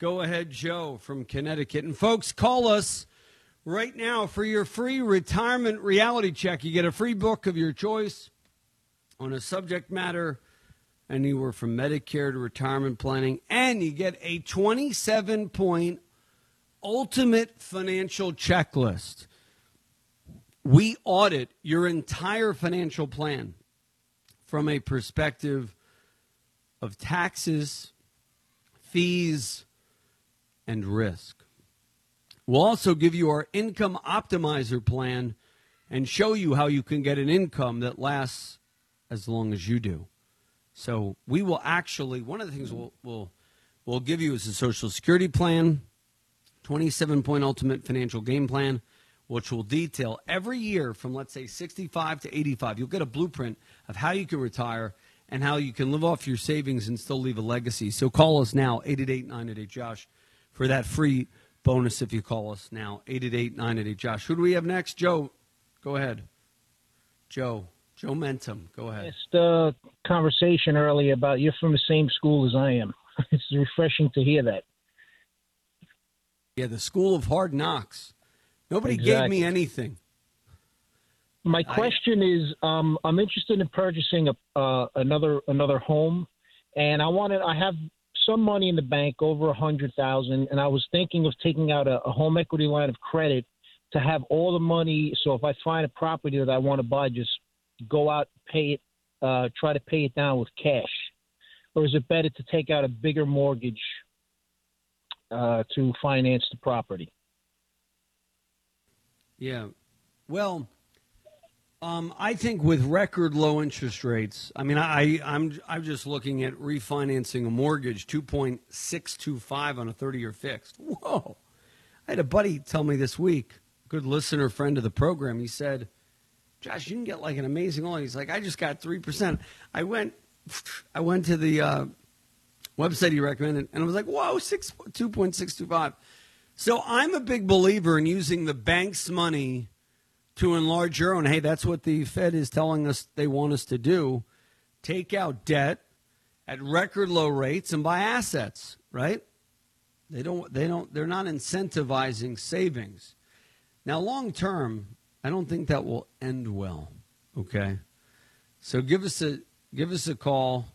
Go ahead, Joe from Connecticut. And folks, call us right now for your free retirement reality check. You get a free book of your choice on a subject matter anywhere from Medicare to retirement planning, and you get a 27 point ultimate financial checklist. We audit your entire financial plan from a perspective of taxes, fees, and risk. We'll also give you our income optimizer plan and show you how you can get an income that lasts as long as you do. So we will actually one of the things we'll we'll, we'll give you is a social security plan, 27 point ultimate financial game plan, which will detail every year from let's say 65 to 85. You'll get a blueprint of how you can retire and how you can live off your savings and still leave a legacy. So call us now 888-988 Josh for that free bonus if you call us now 888-988 Josh. Who do we have next? Joe, go ahead. Joe. Joe Mentum, go ahead. Just uh, conversation earlier about you're from the same school as I am. it's refreshing to hear that. Yeah, the school of hard knocks. Nobody exactly. gave me anything. My question I, is, um, I'm interested in purchasing a, uh, another another home, and I wanted I have some money in the bank, over a hundred thousand, and I was thinking of taking out a, a home equity line of credit to have all the money. So if I find a property that I want to buy, just go out pay it, uh, try to pay it down with cash, or is it better to take out a bigger mortgage uh, to finance the property? Yeah, well, um, I think with record low interest rates, I mean, I, I'm I'm just looking at refinancing a mortgage, two point six two five on a thirty year fixed. Whoa! I had a buddy tell me this week, good listener friend of the program. He said Josh, you can get like an amazing loan. He's like, I just got three percent. I went, I went to the uh, website he recommended, and I was like, whoa, six two point six two five. So I'm a big believer in using the bank's money to enlarge your own. Hey, that's what the Fed is telling us they want us to do. Take out debt at record low rates and buy assets, right? They don't they don't they're not incentivizing savings. Now long term, I don't think that will end well. Okay. So give us a give us a call.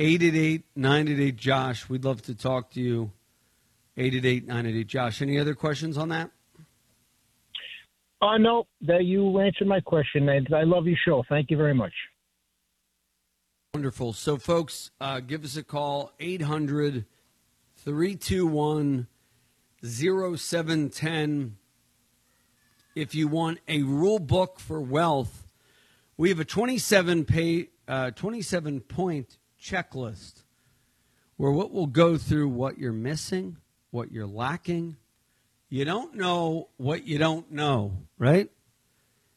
888 988 Josh. We'd love to talk to you. 888 988 Josh. Any other questions on that? Uh, no, that you answered my question. I, I love your show. Thank you very much. Wonderful. So, folks, uh, give us a call 800 321 0710 if you want a rule book for wealth. We have a 27 pay, uh, 27 point checklist where what we'll go through what you're missing, what you're lacking. You don't know what you don't know, right?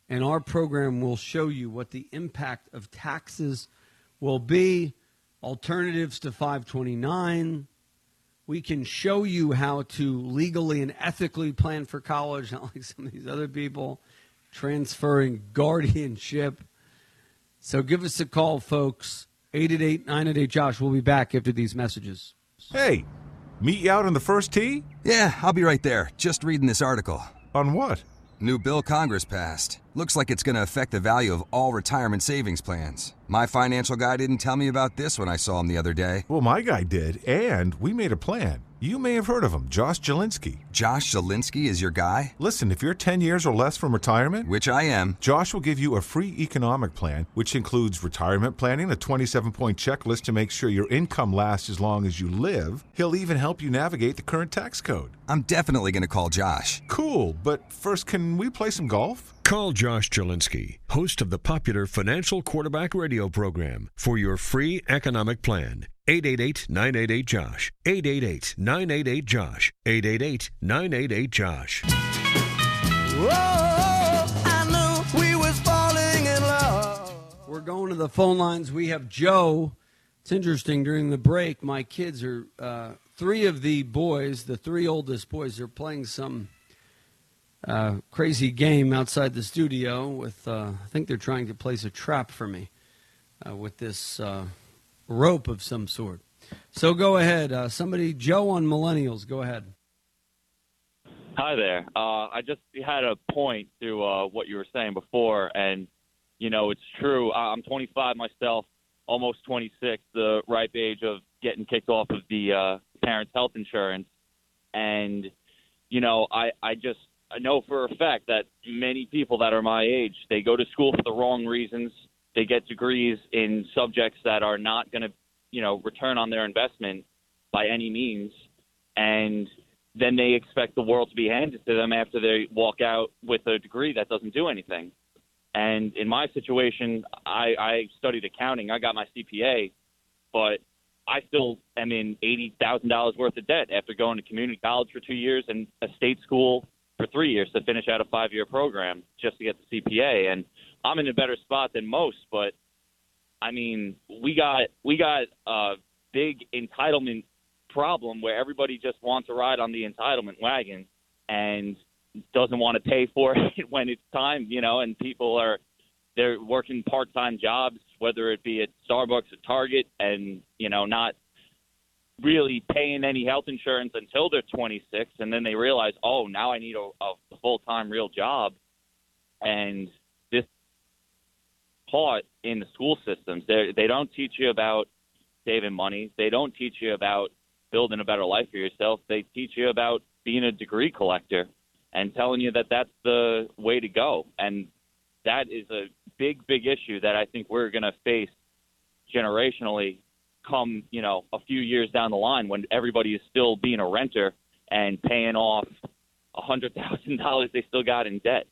And our program will show you what the impact of taxes will be, alternatives to 529. We can show you how to legally and ethically plan for college, not like some of these other people transferring guardianship. So give us a call, folks. 888 988 Josh. We'll be back after these messages. Hey, meet you out on the first tee? Yeah, I'll be right there. Just reading this article. On what? New bill Congress passed. Looks like it's going to affect the value of all retirement savings plans. My financial guy didn't tell me about this when I saw him the other day. Well, my guy did, and we made a plan. You may have heard of him, Josh Jalinski. Josh Jalinski is your guy? Listen, if you're 10 years or less from retirement, Which I am. Josh will give you a free economic plan, which includes retirement planning, a 27 point checklist to make sure your income lasts as long as you live. He'll even help you navigate the current tax code. I'm definitely going to call Josh. Cool, but first, can we play some golf? Call Josh Jalinski, host of the popular Financial Quarterback Radio program, for your free economic plan. 888 988 Josh. 888 988 Josh. 888 988 Josh. We're going to the phone lines. We have Joe. It's interesting. During the break, my kids are uh, three of the boys, the three oldest boys, are playing some uh, crazy game outside the studio. With uh, I think they're trying to place a trap for me uh, with this uh, rope of some sort. So go ahead, uh, somebody. Joe on Millennials. Go ahead. Hi there. Uh, I just had a point to what you were saying before, and you know it's true. I'm 25 myself, almost 26, the ripe age of getting kicked off of the parents' health insurance, and you know I I just I know for a fact that many people that are my age they go to school for the wrong reasons. They get degrees in subjects that are not going to you know return on their investment by any means, and then they expect the world to be handed to them after they walk out with a degree that doesn't do anything. And in my situation, I, I studied accounting. I got my CPA, but I still am in eighty thousand dollars worth of debt after going to community college for two years and a state school for three years to finish out a five year program just to get the CPA. And I'm in a better spot than most, but I mean, we got we got a big entitlement problem where everybody just wants to ride on the entitlement wagon and doesn't want to pay for it when it's time, you know, and people are they're working part-time jobs whether it be at Starbucks or Target and, you know, not really paying any health insurance until they're 26 and then they realize, "Oh, now I need a, a full-time real job." And this taught in the school systems. They they don't teach you about saving money. They don't teach you about building a better life for yourself. They teach you about being a degree collector and telling you that that's the way to go. And that is a big, big issue that I think we're going to face generationally come, you know, a few years down the line when everybody is still being a renter and paying off a hundred thousand dollars they still got in debt.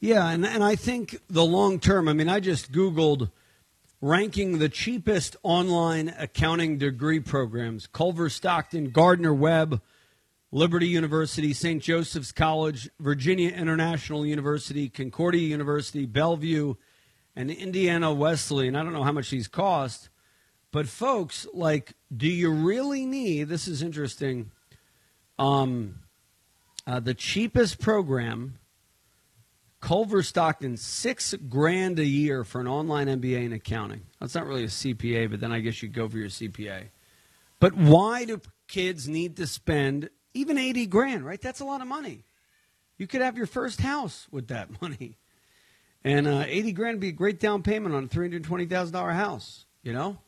Yeah, and, and I think the long term, I mean, I just Googled ranking the cheapest online accounting degree programs Culver Stockton, Gardner Webb, Liberty University, St. Joseph's College, Virginia International University, Concordia University, Bellevue, and Indiana Wesleyan. I don't know how much these cost, but folks, like, do you really need this is interesting. Um, uh, the cheapest program Culver Stockton, six grand a year for an online MBA in accounting. That's not really a CPA, but then I guess you go for your CPA. But why do kids need to spend even 80 grand, right? That's a lot of money. You could have your first house with that money. And uh, 80 grand would be a great down payment on a $320,000 house, you know?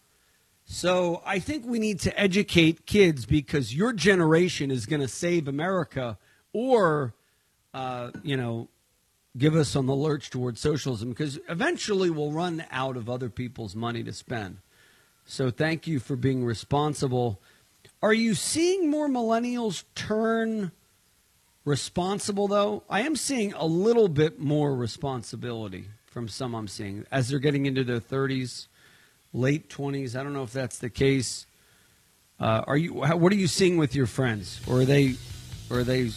So I think we need to educate kids because your generation is going to save America or, uh, you know, give us on the lurch towards socialism because eventually we'll run out of other people's money to spend. So thank you for being responsible. Are you seeing more millennials turn responsible, though? I am seeing a little bit more responsibility from some I'm seeing as they're getting into their 30s late 20s. I don't know if that's the case. Uh, are you? How, what are you seeing with your friends, or are they, or are they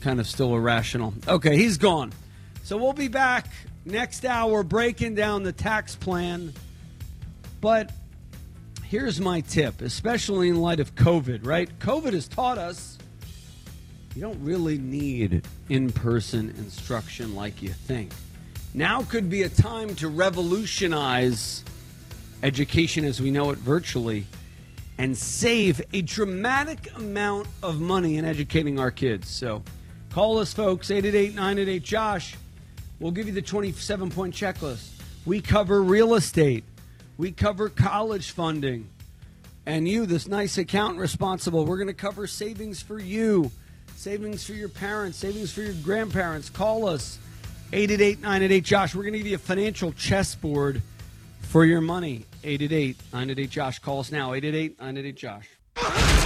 kind of still irrational? Okay, he's gone. So we'll be back next hour breaking down the tax plan. But here's my tip, especially in light of COVID. Right? COVID has taught us you don't really need in-person instruction like you think. Now could be a time to revolutionize education as we know it virtually and save a dramatic amount of money in educating our kids. So call us, folks, 888 988 Josh. We'll give you the 27 point checklist. We cover real estate, we cover college funding. And you, this nice accountant responsible, we're going to cover savings for you, savings for your parents, savings for your grandparents. Call us, 888 988 Josh. We're going to give you a financial chessboard for your money. 888 988 Josh. Call us now. 888 988 Josh.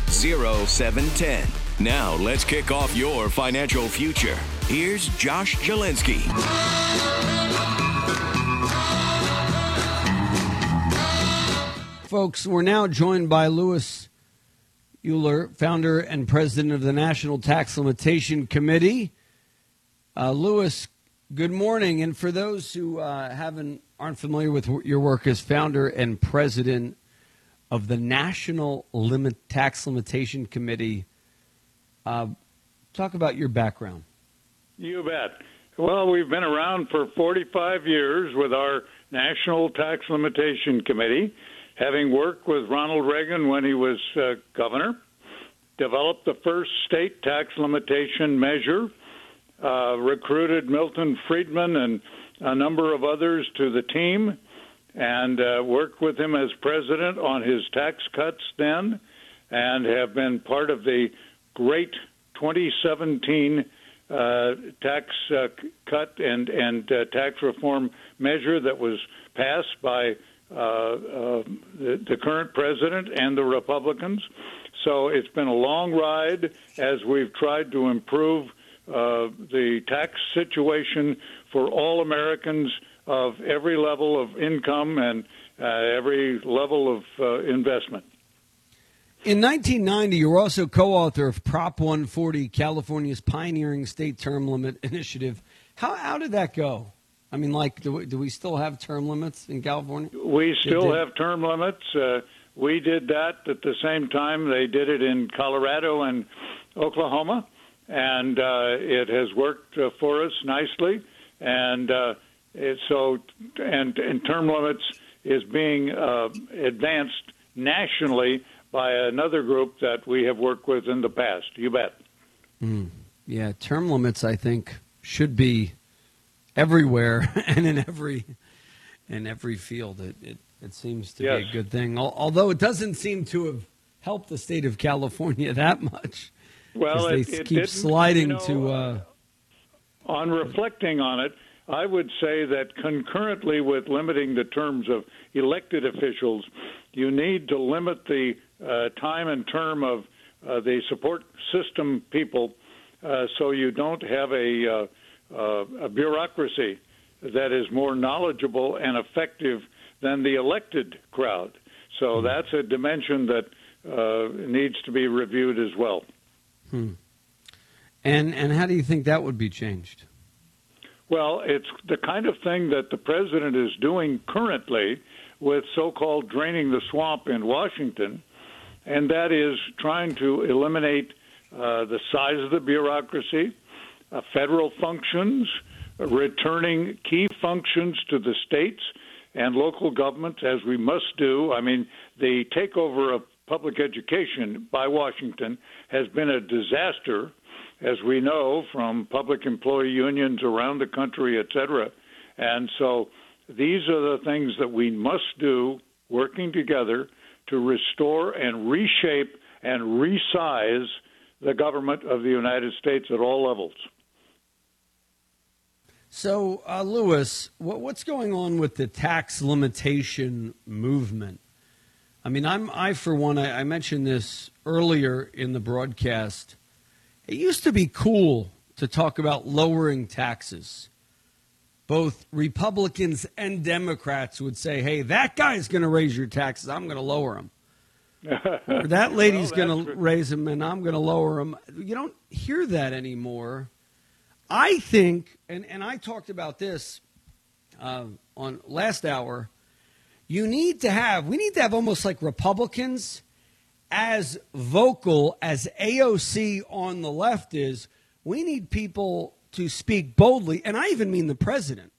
0710. Now, let's kick off your financial future. Here's Josh Jalinski. Folks, we're now joined by Lewis Uhler, founder and president of the National Tax Limitation Committee. Uh, Lewis, good morning. And for those who uh, haven't aren't familiar with your work as founder and president of the National Limit Tax Limitation Committee, uh, talk about your background. You bet. Well, we've been around for 45 years with our National Tax Limitation Committee having worked with Ronald Reagan when he was uh, governor, developed the first state tax limitation measure, uh, recruited Milton Friedman and a number of others to the team, and uh, worked with him as president on his tax cuts then, and have been part of the great 2017 uh, tax uh, cut and and uh, tax reform measure that was passed by uh, uh, the, the current president and the Republicans. So it's been a long ride as we've tried to improve uh, the tax situation for all Americans of every level of income and uh, every level of uh, investment. In 1990, you were also co author of Prop 140, California's pioneering state term limit initiative. How, how did that go? I mean, like, do we, do we still have term limits in California? We still have term limits. Uh, we did that at the same time they did it in Colorado and Oklahoma, and uh, it has worked uh, for us nicely. And it, so, and, and term limits is being uh, advanced nationally by another group that we have worked with in the past. You bet. Mm. Yeah, term limits, I think, should be everywhere and in every in every field. It it, it seems to yes. be a good thing, although it doesn't seem to have helped the state of California that much. Well, they it, it keep sliding you know, to. Uh, on reflecting on it, I would say that concurrently with limiting the terms of elected officials, you need to limit the uh, time and term of uh, the support system people uh, so you don't have a, uh, uh, a bureaucracy that is more knowledgeable and effective than the elected crowd. So that's a dimension that uh, needs to be reviewed as well. Hmm. And and how do you think that would be changed? Well, it's the kind of thing that the president is doing currently with so called draining the swamp in Washington, and that is trying to eliminate uh, the size of the bureaucracy, uh, federal functions, returning key functions to the states and local governments, as we must do. I mean, the takeover of public education by Washington has been a disaster, as we know from public employee unions around the country, et cetera. And so these are the things that we must do working together to restore and reshape and resize the government of the United States at all levels. So, uh, Lewis, what, what's going on with the tax limitation movement? I mean, I'm I for one, I, I mentioned this earlier in the broadcast. It used to be cool to talk about lowering taxes. Both Republicans and Democrats would say, "Hey, that guy's going to raise your taxes. I'm going to lower them." or that lady's well, going to raise them, and I'm going to lower them. You don't hear that anymore. I think, and, and I talked about this uh, on last hour you need to have, we need to have almost like Republicans as vocal as AOC on the left is. We need people to speak boldly, and I even mean the president.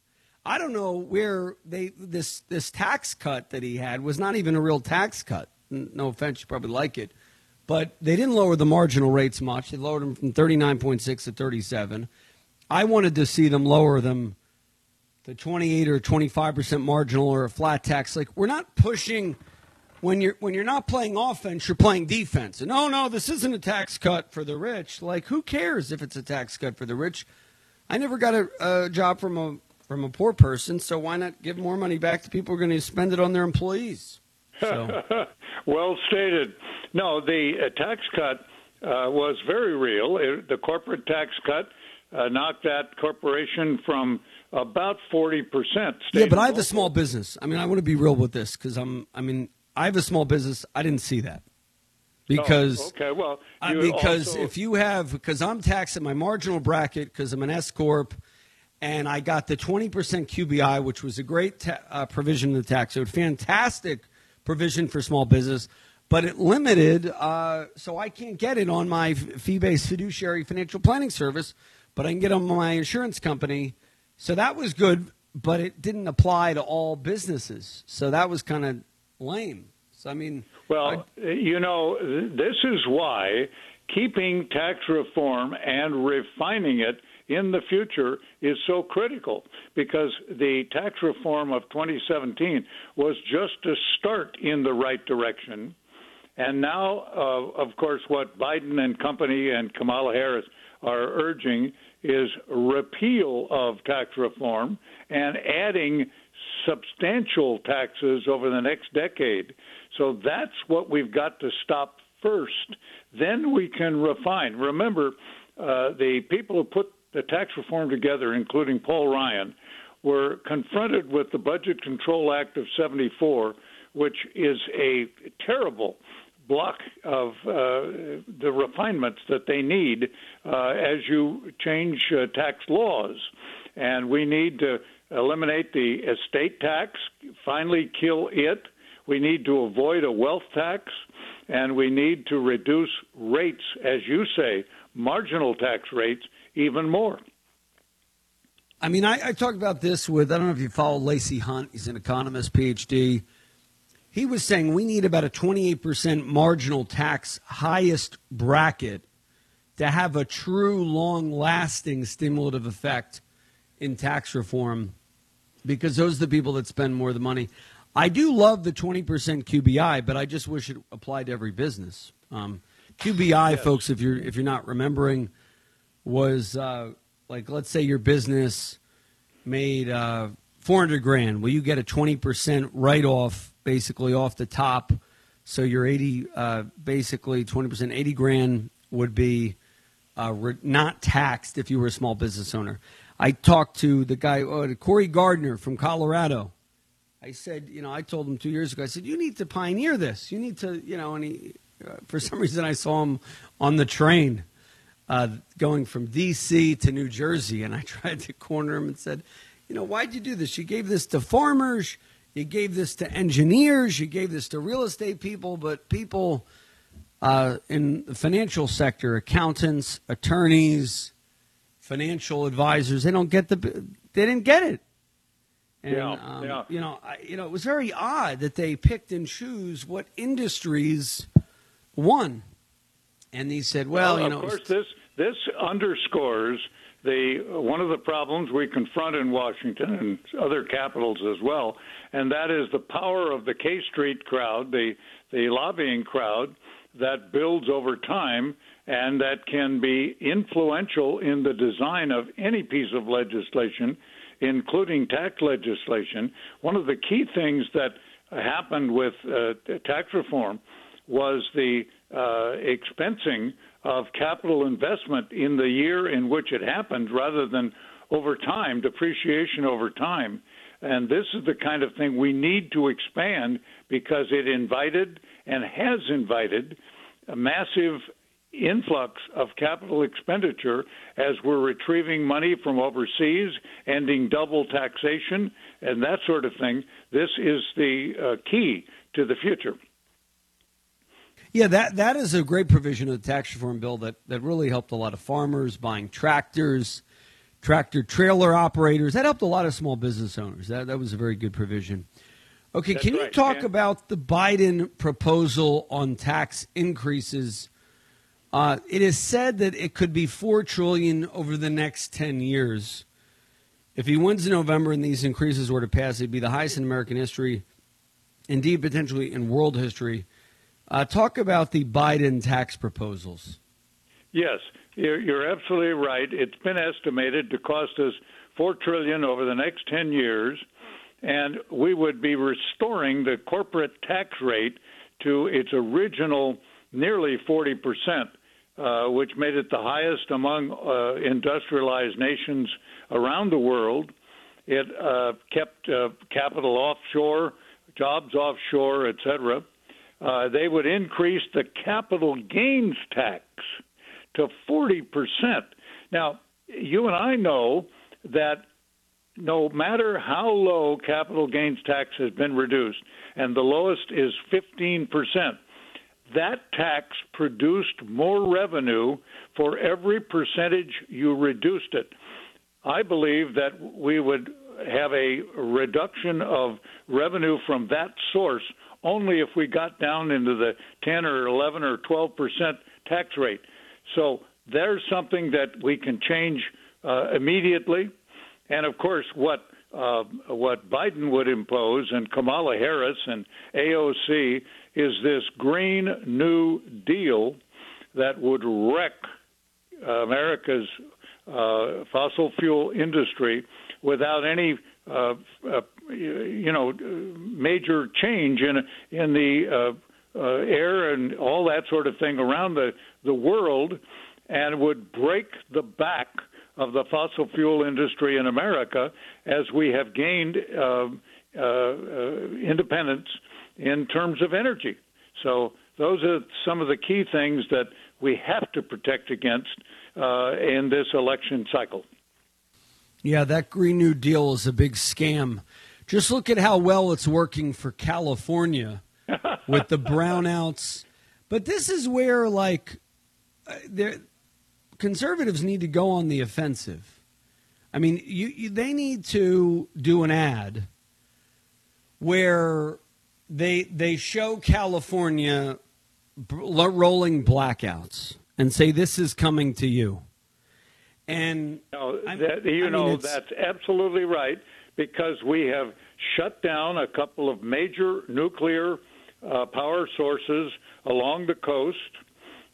I don't know where they this this tax cut that he had was not even a real tax cut. No offense, you probably like it, but they didn't lower the marginal rates much. They lowered them from thirty nine point six to thirty seven. I wanted to see them lower them to 28 or 25 percent marginal or a flat tax. Like we're not pushing when you're when you're not playing offense, you're playing defense. And oh no, this isn't a tax cut for the rich. Like who cares if it's a tax cut for the rich? I never got a, a job from a from a poor person, so why not give more money back to people who are going to spend it on their employees? So. well stated. No, the uh, tax cut uh, was very real. It, the corporate tax cut uh, knocked that corporation from about 40%. Yeah, but I have a small business. I mean, I want to be real with this because I'm, I mean, I have a small business. I didn't see that. Because oh, okay, well, uh, because also... if you have because I'm taxed at my marginal bracket because I'm an S corp, and I got the 20% QBI, which was a great ta- uh, provision in the tax code, fantastic provision for small business, but it limited, uh, so I can't get it on my fee-based fiduciary financial planning service, but I can get on my insurance company so that was good, but it didn't apply to all businesses. So that was kind of lame. So I mean, well, I, you know, this is why keeping tax reform and refining it in the future is so critical because the tax reform of 2017 was just a start in the right direction. And now, uh, of course, what Biden and company and Kamala Harris are urging is repeal of tax reform and adding substantial taxes over the next decade. So that's what we've got to stop first. Then we can refine. Remember, uh, the people who put the tax reform together, including Paul Ryan, were confronted with the Budget Control Act of 74, which is a terrible block of uh, the refinements that they need uh, as you change uh, tax laws. And we need to eliminate the estate tax, finally kill it. We need to avoid a wealth tax, and we need to reduce rates, as you say, marginal tax rates, even more. I mean, I, I talked about this with, I don't know if you follow Lacy Hunt. He's an economist, PhD he was saying we need about a 28% marginal tax highest bracket to have a true long lasting stimulative effect in tax reform because those are the people that spend more of the money. I do love the 20% QBI, but I just wish it applied to every business. Um, QBI, yes. folks, if you're if you're not remembering, was uh, like let's say your business made uh, 400 grand. Will you get a 20% write off basically off the top. So your 80, uh, basically 20%, 80 grand would be uh, re- not taxed if you were a small business owner. I talked to the guy, uh, Cory Gardner from Colorado. I said, you know, I told him two years ago, I said, you need to pioneer this. You need to, you know, and he, uh, for some reason I saw him on the train uh, going from D.C. to New Jersey, and I tried to corner him and said, you know, why'd you do this? You gave this to farmers you gave this to engineers, you gave this to real estate people, but people uh, in the financial sector, accountants, attorneys, financial advisors, they don't get the, they didn't get it. And, yeah, um, yeah. You know, I, you know, it was very odd that they picked and choose what industries won. And he said, "Well, you know, of course, this this underscores the one of the problems we confront in Washington and other capitals as well, and that is the power of the K Street crowd, the the lobbying crowd that builds over time and that can be influential in the design of any piece of legislation, including tax legislation. One of the key things that happened with uh, tax reform was the uh, expensing of capital investment in the year in which it happened rather than over time, depreciation over time. And this is the kind of thing we need to expand because it invited and has invited a massive influx of capital expenditure as we're retrieving money from overseas, ending double taxation, and that sort of thing. This is the uh, key to the future. Yeah, that that is a great provision of the tax reform bill that, that really helped a lot of farmers buying tractors, tractor trailer operators. That helped a lot of small business owners. That that was a very good provision. Okay, That's can you right, talk Dan. about the Biden proposal on tax increases? Uh, it is said that it could be four trillion over the next ten years. If he wins in November and these increases were to pass, it'd be the highest in American history, indeed potentially in world history. Uh, talk about the Biden tax proposals. Yes, you're, you're absolutely right. It's been estimated to cost us four trillion over the next ten years, and we would be restoring the corporate tax rate to its original nearly forty percent, uh, which made it the highest among uh, industrialized nations around the world. It uh, kept uh, capital offshore, jobs offshore, et cetera. Uh, they would increase the capital gains tax to 40%. Now, you and I know that no matter how low capital gains tax has been reduced, and the lowest is 15%, that tax produced more revenue for every percentage you reduced it. I believe that we would have a reduction of revenue from that source only if we got down into the 10 or 11 or 12 percent tax rate. So there's something that we can change uh, immediately. And of course, what uh, what Biden would impose and Kamala Harris and AOC is this Green New Deal that would wreck America's uh, fossil fuel industry without any uh, uh, you know major change in in the uh, uh, air and all that sort of thing around the the world, and would break the back of the fossil fuel industry in America as we have gained uh, uh, uh, independence in terms of energy. So those are some of the key things that we have to protect against uh, in this election cycle. Yeah, that Green New Deal is a big scam. Just look at how well it's working for California with the brownouts. But this is where, like, uh, there, conservatives need to go on the offensive. I mean, you, you, they need to do an ad where they they show California rolling blackouts and say this is coming to you. And No, that, you I mean, know that's absolutely right because we have shut down a couple of major nuclear uh, power sources along the coast,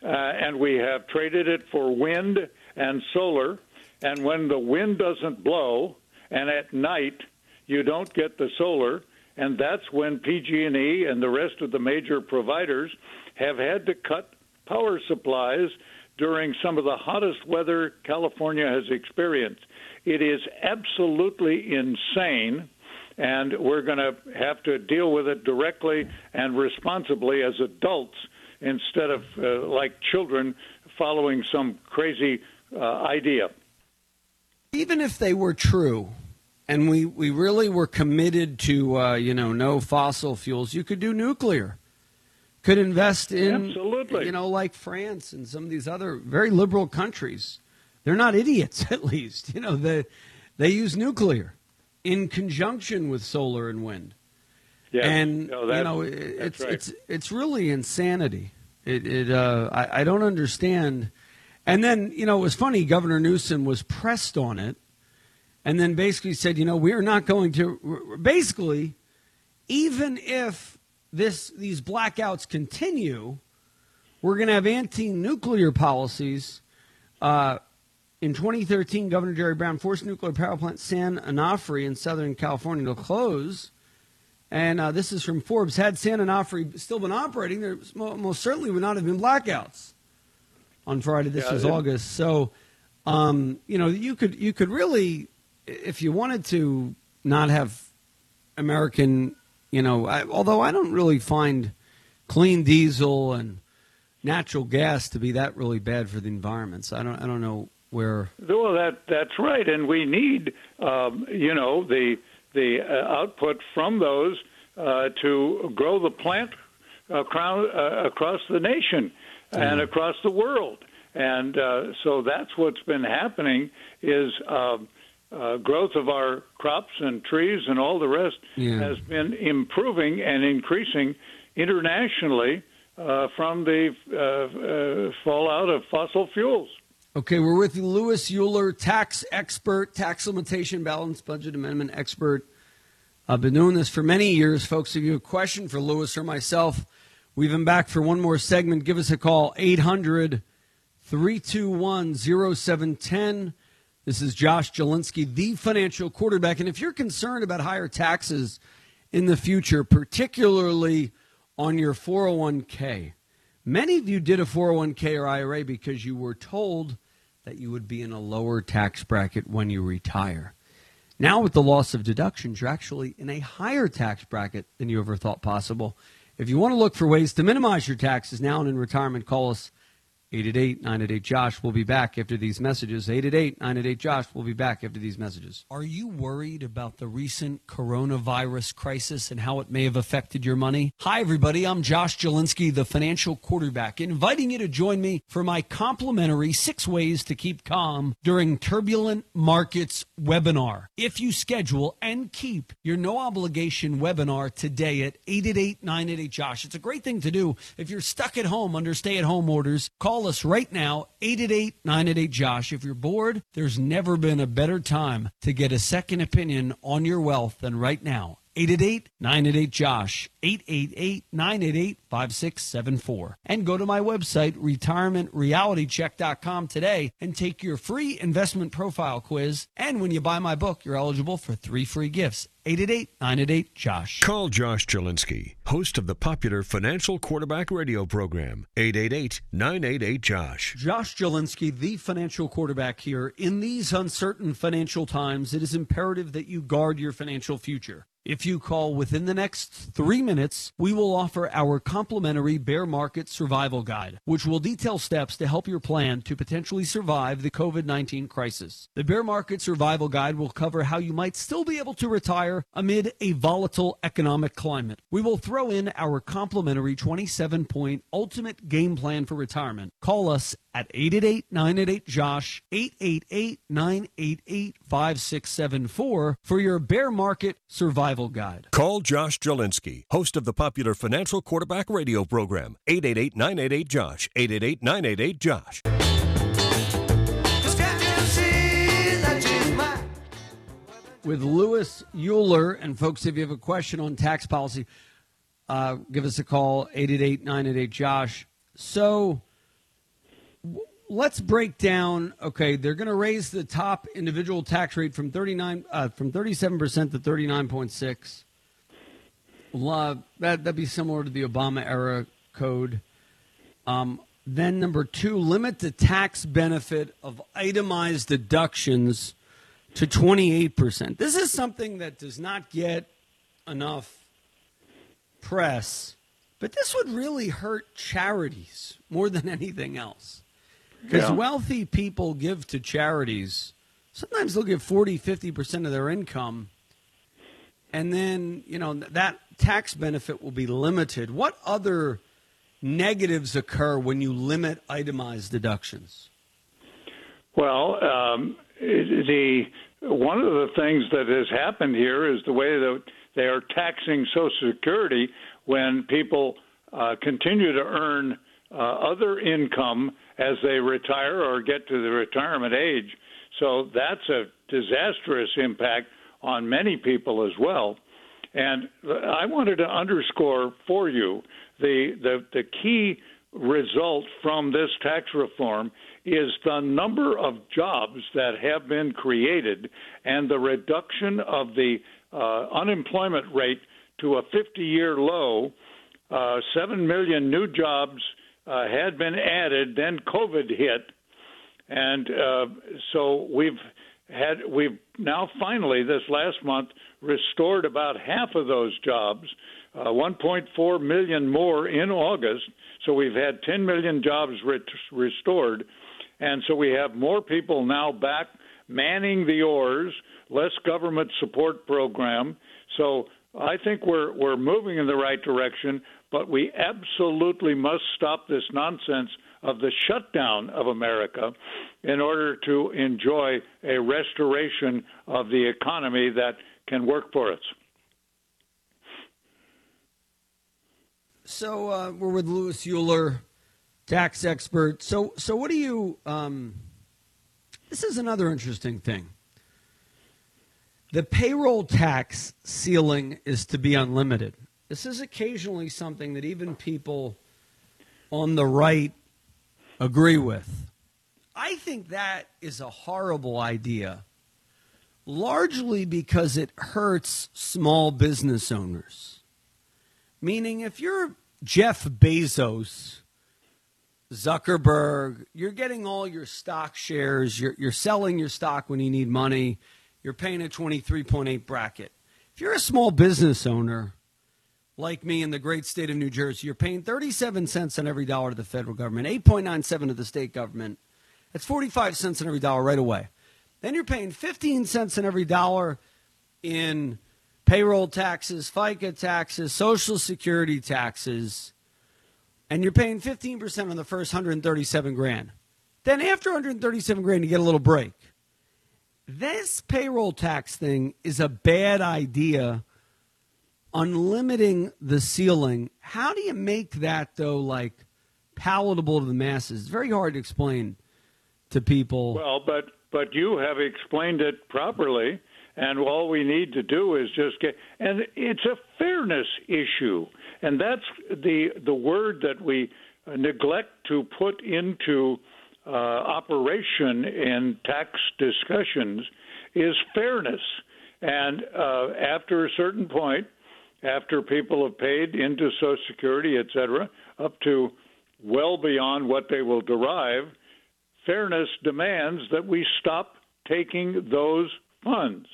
uh, and we have traded it for wind and solar. And when the wind doesn't blow, and at night you don't get the solar, and that's when PG&E and the rest of the major providers have had to cut power supplies during some of the hottest weather California has experienced. It is absolutely insane, and we're going to have to deal with it directly and responsibly as adults instead of uh, like children following some crazy uh, idea. even if they were true, and we, we really were committed to uh, you know no fossil fuels, you could do nuclear. Could invest in Absolutely. you know like France and some of these other very liberal countries. They're not idiots, at least. You know they they use nuclear in conjunction with solar and wind. Yeah. And No, you know, it's right. it's it's really insanity. It it uh, I, I don't understand. And then you know, it was funny. Governor Newsom was pressed on it, and then basically said, you know, we're not going to. Basically, even if this these blackouts continue, we're going to have anti-nuclear policies. Uh, in 2013, Governor Jerry Brown forced nuclear power plant San Onofre in Southern California to close. And uh, this is from Forbes. Had San Onofre still been operating, there most certainly would not have been blackouts on Friday. This Yeah, is it- August. So, um, you know, you could you could really, if you wanted to, not have American, you know, I, although I don't really find clean diesel and natural gas to be that really bad for the environment. So I don't I don't know where. Well, that that's right, and we need, um, you know, the the uh, output from those uh, to grow the plant across, uh, across the nation and across the world, and uh, so that's what's been happening is. um uh, growth of our crops and trees and all the rest Yeah. has been improving and increasing internationally uh, from the uh, uh, fallout of fossil fuels. Okay, we're with Lewis Uhler, tax expert, tax limitation, balance budget amendment expert. I've been doing this for many years, folks. If you have a question for Lewis or myself, we've been back for one more segment. Give us a call, 800 321 0710. This is Josh Jalinski, the financial quarterback. And if you're concerned about higher taxes in the future, particularly on your 401k, many of you did a 401k or IRA because you were told that you would be in a lower tax bracket when you retire. Now, with the loss of deductions, you're actually in a higher tax bracket than you ever thought possible. If you want to look for ways to minimize your taxes now and in retirement, call us 888 988 Josh. We'll be back after these messages. 888 988 Josh. We'll be back after these messages. Are you worried about the recent coronavirus crisis and how it may have affected your money? Hi, everybody. I'm Josh Jalinski, the financial quarterback, inviting you to join me for my complimentary six ways to keep calm during turbulent markets webinar. If you schedule and keep your no obligation webinar today at 888 988 Josh, it's a great thing to do if you're stuck at home under stay at home orders. Call us right now, 888 988 Josh. If you're bored, there's never been a better time to get a second opinion on your wealth than right now. 888 988 Josh, 888 988 5674. And go to my website, retirementrealitycheck.com today and take your free investment profile quiz. And when you buy my book, you're eligible for three free gifts. 888 988 Josh. Call Josh Jalinski, host of the popular Financial Quarterback Radio program, 888 988 Josh. Josh Jalinski, the financial quarterback here. In these uncertain financial times, it is imperative that you guard your financial future. If you call within the next three minutes, we will offer our complimentary bear market survival guide, which will detail steps to help your plan to potentially survive the COVID 19 crisis. The bear market survival guide will cover how you might still be able to retire amid a volatile economic climate. We will throw in our complimentary 27 point ultimate game plan for retirement. Call us at 888 988 Josh, 888 988 5674 for your bear market survival guide. Call Josh Jalinski, host of the popular Financial Quarterback Radio program, 888 988 Josh, 888 988 Josh. with Lewis Uhler. And folks, if you have a question on tax policy, uh, give us a call, 888 988 Josh. So w- let's break down. Okay, they're going to raise the top individual tax rate from 39 uh, from 37% to 39.6. La- that, that'd be similar to the Obama era code. Um, then, number two, limit the tax benefit of itemized deductions to 28%. This is something that does not get enough press, but this would really hurt charities more than anything else. Because Yeah. wealthy people give to charities sometimes they'll give 40, 50% of their income. And then, you know, that tax benefit will be limited. What other negatives occur when you limit itemized deductions? Well, um, the one of the things that has happened here is the way that they are taxing Social Security when people uh, continue to earn uh, other income as they retire or get to the retirement age. So that's a disastrous impact on many people as well. And I wanted to underscore for you the, the, the key result from this tax reform is the number of jobs that have been created and the reduction of the uh, unemployment rate to a 50 year low. Uh, 7 million new jobs uh, had been added, then COVID hit. And uh, so we've had we've now finally this last month restored about half of those jobs, uh, 1.4 million more in August. So we've had 10 million jobs re- restored, and so we have more people now back manning the oars, less government support program. So I think we're we're moving in the right direction, but we absolutely must stop this nonsense of the shutdown of America in order to enjoy a restoration of the economy that can work for us. So uh, we're with Lewis Uhler, tax expert. So, so what do you? Um, this is another interesting thing. The payroll tax ceiling is to be unlimited. This is occasionally something that even people on the right agree with. I think that is a horrible idea, largely because it hurts small business owners. Meaning, if you're Jeff Bezos, Zuckerberg, you're getting all your stock shares, you're, you're selling your stock when you need money, you're paying a 23.8 bracket. If you're a small business owner, like me in the great state of New Jersey, you're paying 37 cents on every dollar to the federal government, 8.97 to the state government. That's 45 cents on every dollar right away. Then you're paying 15 cents on every dollar in payroll taxes, FICA taxes, Social Security taxes, and you're paying 15% on the first 137 grand. Then after 137 grand, you get a little break. This payroll tax thing is a bad idea on limiting the ceiling. How do you make that though like palatable to the masses? It's very hard to explain to people. Well, but but you have explained it properly, and all we need to do is just get. And it's a fairness issue, and that's the the word that we neglect to put into uh, operation in tax discussions is fairness. And uh, after a certain point, after people have paid into Social Security, et cetera, up to well beyond what they will derive, fairness demands that we stop taking those funds.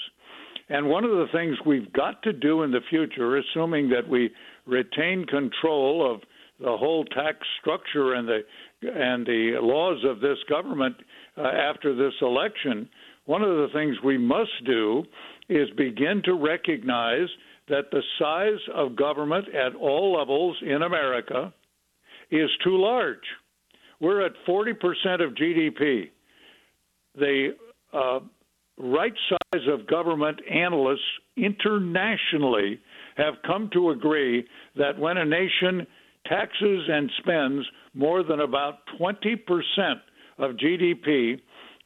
And one of the things we've got to do in the future, assuming that we retain control of the whole tax structure and the and the laws of this government uh, after this election, one of the things we must do is begin to recognize that the size of government at all levels in America is too large. We're at 40% of GDP. The uh, right size of government analysts internationally have come to agree that when a nation taxes and spends more than about 20% of GDP,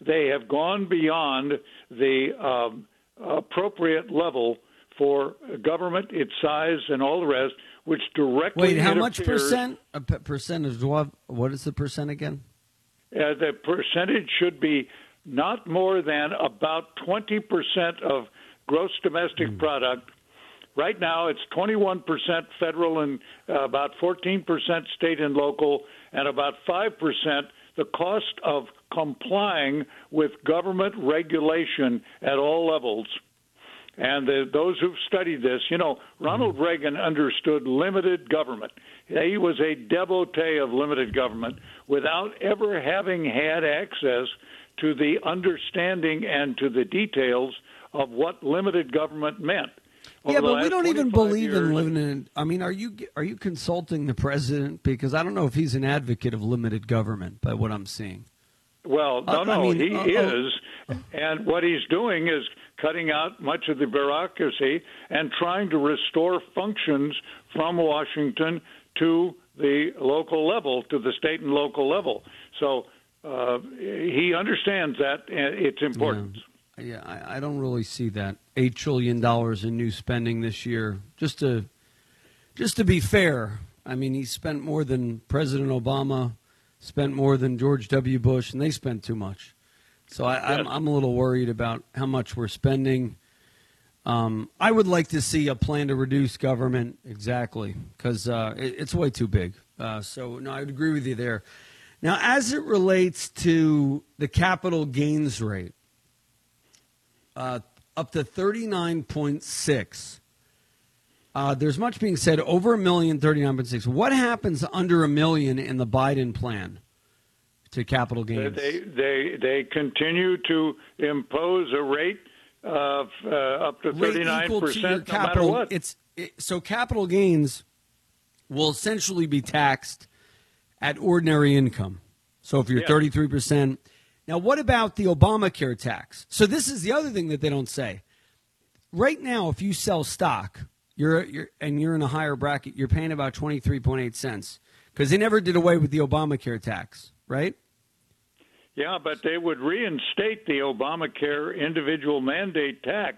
they have gone beyond the um, appropriate level for government, its size, and all the rest, which directly wait. How much percent? A percent of what? What is the percent again? Uh, the percentage should be not more than about twenty percent of gross domestic mm. product. Right now, it's twenty-one percent federal and uh, about fourteen percent state and local, and about five percent the cost of complying with government regulation at all levels. And the, those who've studied this, you know, Ronald mm-hmm. Reagan understood limited government. He was a devotee of limited government without ever having had access to the understanding and to the details of what limited government meant. Yeah, but we don't even 25 believe in living in. I mean, are you are you consulting the president? Because I don't know if he's an advocate of limited government. By what I'm seeing, Well, no, Uh, I no, mean, he uh, oh. is. And what he's doing is cutting out much of the bureaucracy and trying to restore functions from Washington to the local level, to the state and local level. So uh, he understands that and its importance. yeah, I, I don't really see that eight trillion dollars in new spending this year. Just to just to be fair, I mean, he spent more than President Obama, spent more than George W. Bush, and they spent too much. So I, I'm, I'm a little worried about how much we're spending. Um, I would like to see a plan to reduce government exactly because uh, it, it's way too big. Uh, so no, I would agree with you there. Now, as it relates to the capital gains rate, uh, up to thirty nine point six. Uh, there's much being said over a million, 39.6. What happens under a million in the Biden plan to capital gains? They they they continue to impose a rate of uh, up to Rate thirty nine equal to your percent, no matter what. It's it, so capital gains will essentially be taxed at ordinary income. So if you're Yeah. thirty three percent, now what about the Obamacare tax? So this is the other thing that they don't say. Right now, if you sell stock, you're you're and you're in a higher bracket, you're paying about twenty three point eight cents because they never did away with the Obamacare tax, right? Yeah, but they would reinstate the Obamacare individual mandate tax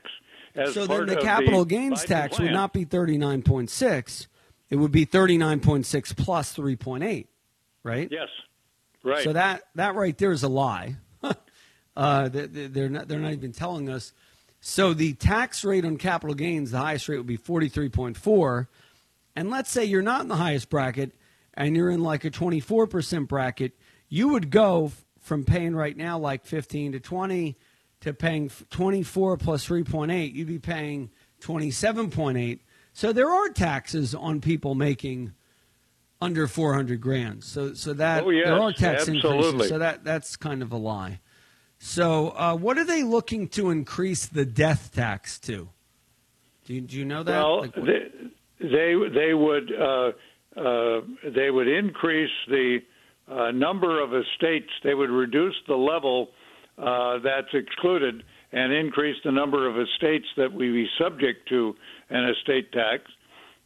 as so part then the capital the gains Biden tax would not be 39.6 it would be 39.6 plus 3.8 right Yes, right. so that that right there is a lie. Uh, they- they- they're not they're not even telling us. So the tax rate on capital gains the highest rate would be 43.4 and let's say you're not in the highest bracket and you're in like a 24% bracket you would go from paying right now like 15 to 20 to paying f- 24 plus 3.8 you'd be paying 27.8 so there are taxes on people making under 400 grand so so that Oh, yes, there are tax absolutely. increases so that that's kind of a lie so uh, what are they looking to increase the death tax to do you, do you know that well, Like, they, they they would uh, uh, they would increase the uh, number of estates. They would reduce the level uh, that's excluded and increase the number of estates that we be subject to an estate tax.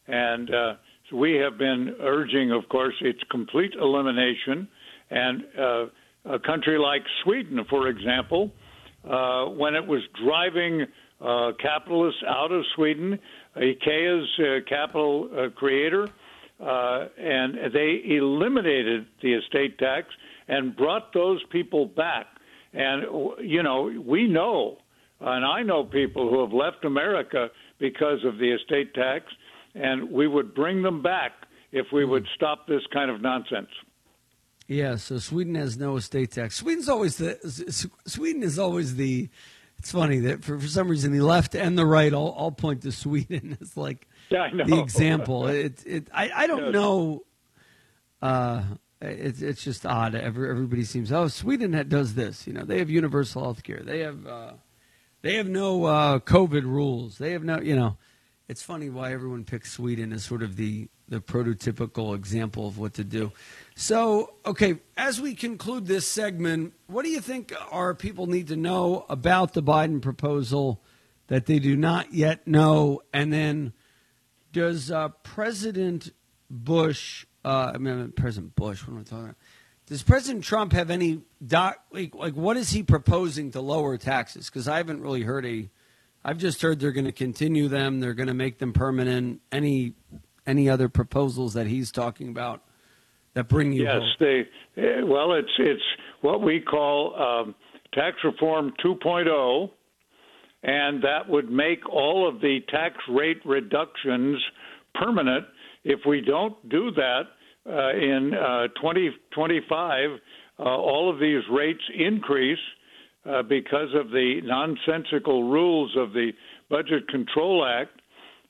And uh, we have been urging, of course, its complete elimination. And uh, a country like Sweden, for example, uh, when it was driving uh, capitalists out of Sweden, IKEA's uh, capital uh, creator, uh, and they eliminated the estate tax and brought those people back. And, you know, we know, and I know people who have left America because of the estate tax, and we would bring them back if we would stop this kind of nonsense. Yeah, so Sweden has no estate tax. Sweden's always the Sweden is always the. It's funny that for, for some reason the left and the right all, all point to Sweden as like Yeah, the example. It it I, I don't Yes. know. Uh, it's it's just odd. Every, everybody seems oh Sweden that does this. You know they have universal health care. They have uh, they have no uh, COVID rules. They have no you know. It's funny why everyone picks Sweden as sort of the the prototypical example of what to do. So, okay, as we conclude this segment, what do you think our people need to know about the Biden proposal that they do not yet know? And then, does uh, President Bush, uh, I mean, President Bush, what am I talking about? Does President Trump have any doc, like, like what is he proposing to lower taxes? Because I haven't really heard a, I've just heard they're going to continue them, they're going to make them permanent. Any any other proposals that he's talking about that bring you Yes, hope? they. eh, Well, it's it's what we call um, tax reform 2.0, and that would make all of the tax rate reductions permanent. If we don't do that uh, in uh, 2025, uh, all of these rates increase uh, because of the nonsensical rules of the Budget Control Act,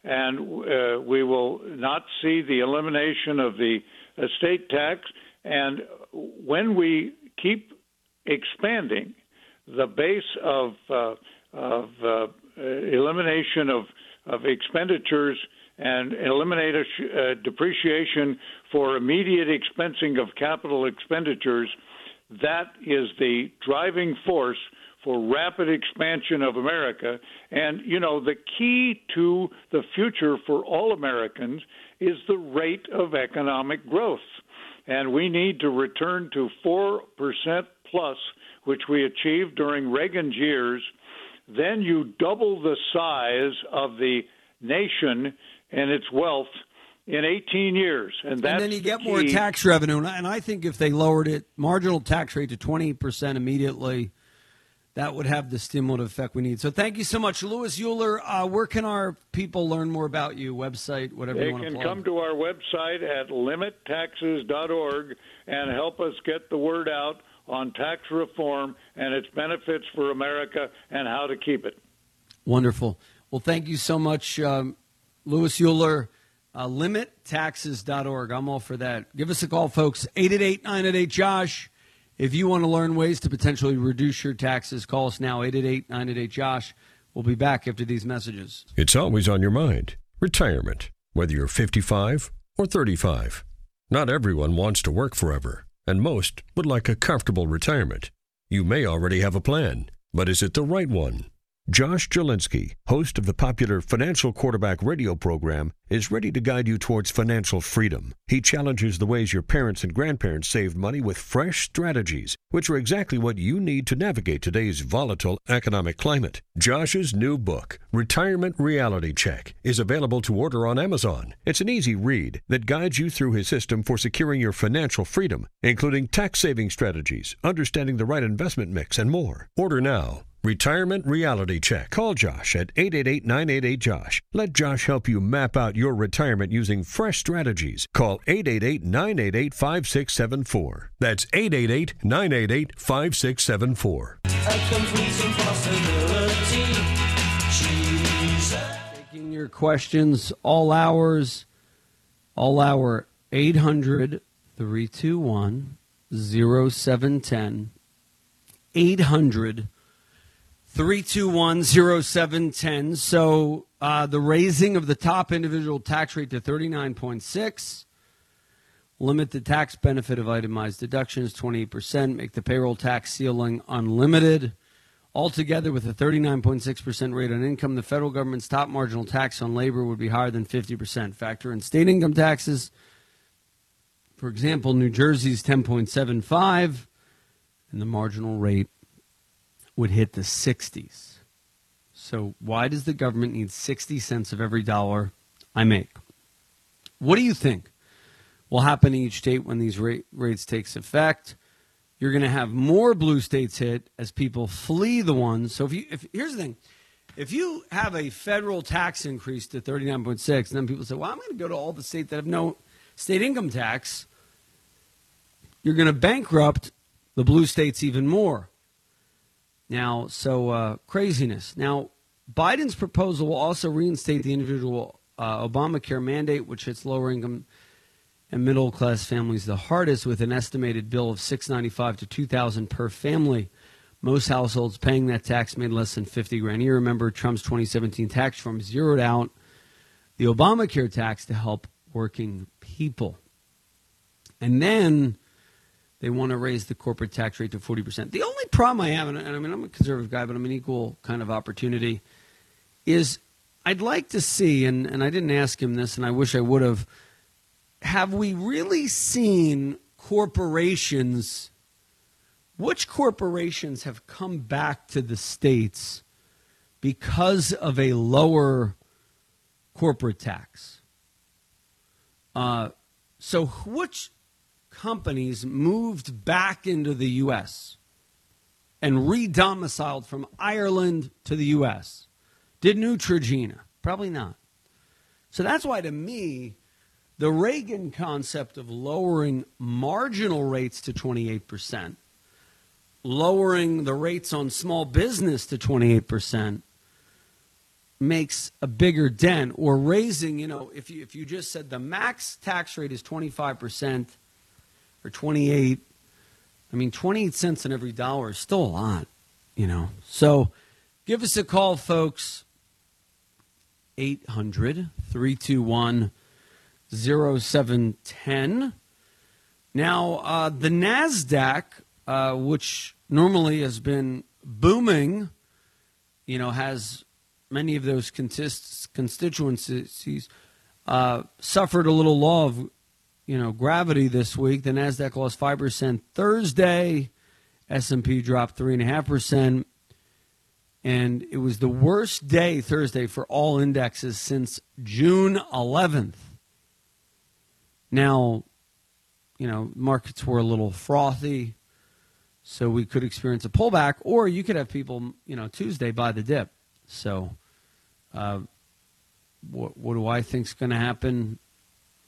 and uh, we will not see the elimination of the estate tax. And when we keep expanding the base of uh, of uh, elimination of of expenditures and eliminate a, uh, depreciation for immediate expensing of capital expenditures. That is the driving force for rapid expansion of America. And, you know, the key to the future for all Americans is the rate of economic growth. And we need to return to 4% plus, which we achieved during Reagan's years. Then you double the size of the nation and its wealth in 18 years. And, and then you get more tax revenue. And I think if they lowered it, marginal tax rate to 20% immediately, that would have the stimulative effect we need. So thank you so much, Lewis Uhler. Uh, where can our people learn more about you? Website, whatever they you want to They can come to our website at limittaxes.org and help us get the word out on tax reform and its benefits for America and how to keep it. Wonderful. Well, thank you so much, um, Lewis Uhler. Uh, limittaxes.org. I'm all for that. Give us a call, folks. 888 988 Josh. If you want to learn ways to potentially reduce your taxes, call us now, 888 988 Josh. We'll be back after these messages. It's always on your mind retirement, whether you're 55 or 35. Not everyone wants to work forever, and most would like a comfortable retirement. You may already have a plan, but is it the right one? Josh Jalinski, host of the popular Financial Quarterback radio program, is ready to guide you towards financial freedom. He challenges the ways your parents and grandparents saved money with fresh strategies, which are exactly what you need to navigate today's volatile economic climate. Josh's new book, Retirement Reality Check, is available to order on Amazon. It's an easy read that guides you through his system for securing your financial freedom, including tax saving strategies, understanding the right investment mix, and more. Order now Retirement Reality Check. Call Josh at 888 988 Josh. Let Josh help you map out your retirement using fresh strategies. Call 888 988 5674. That's 888 988 5674. Taking your questions all hours, all hour 800 321 0710. 800 3210710. So uh, the raising of the top individual tax rate to 39.6, limit the tax benefit of itemized deductions 28%, make the payroll tax ceiling unlimited. Altogether, with a 39.6% rate on income, the federal government's top marginal tax on labor would be higher than 50%. Factor in state income taxes. For example, New Jersey's 10.75, and the marginal rate would hit the 60s. So, why does the government need 60 cents of every dollar I make? What do you think will happen in each state when these rate, rates takes effect? You're going to have more blue states hit as people flee the ones. So, if you if here's the thing, if you have a federal tax increase to 39.6, and then people say, "Well, I'm going to go to all the states that have no state income tax," you're going to bankrupt the blue states even more. Now, so uh, craziness. Now, Biden's proposal will also reinstate the individual uh, Obamacare mandate, which hits lower income and middle class families the hardest, with an estimated bill of six ninety five to two thousand per family. Most households paying that tax made less than fifty grand a year. Remember, Trump's 2017 tax reform zeroed out the Obamacare tax to help working people, and then they want to raise the corporate tax rate to 40%. The only problem I have, and I mean, I'm a conservative guy, but I'm an equal kind of opportunity, is I'd like to see, and, and I didn't ask him this, and I wish I would have, have we really seen corporations, which corporations have come back to the States because of a lower corporate tax? Uh, so, which companies moved back into the U.S. and redomiciled from Ireland to the U.S. Did Neutrogena? Probably not. So that's why, to me, the Reagan concept of lowering marginal rates to 28%, lowering the rates on small business to 28%, makes a bigger dent or raising, you know, if you, if you just said the max tax rate is 25%, or 28. I mean, 28 cents on every dollar is still a lot. you know. So give us a call, folks. 800 321 0710. Now, uh, the NASDAQ, uh, which normally has been booming, you know, has many of those constituencies uh, suffered a little law of, you know, gravity this week. The Nasdaq lost five percent Thursday. S&P dropped three and a half percent, and it was the worst day Thursday for all indexes since June 11th. Now, you know, markets were a little frothy, so we could experience a pullback, or you could have people, you know, Tuesday buy the dip. So, uh, what, what do I think is going to happen?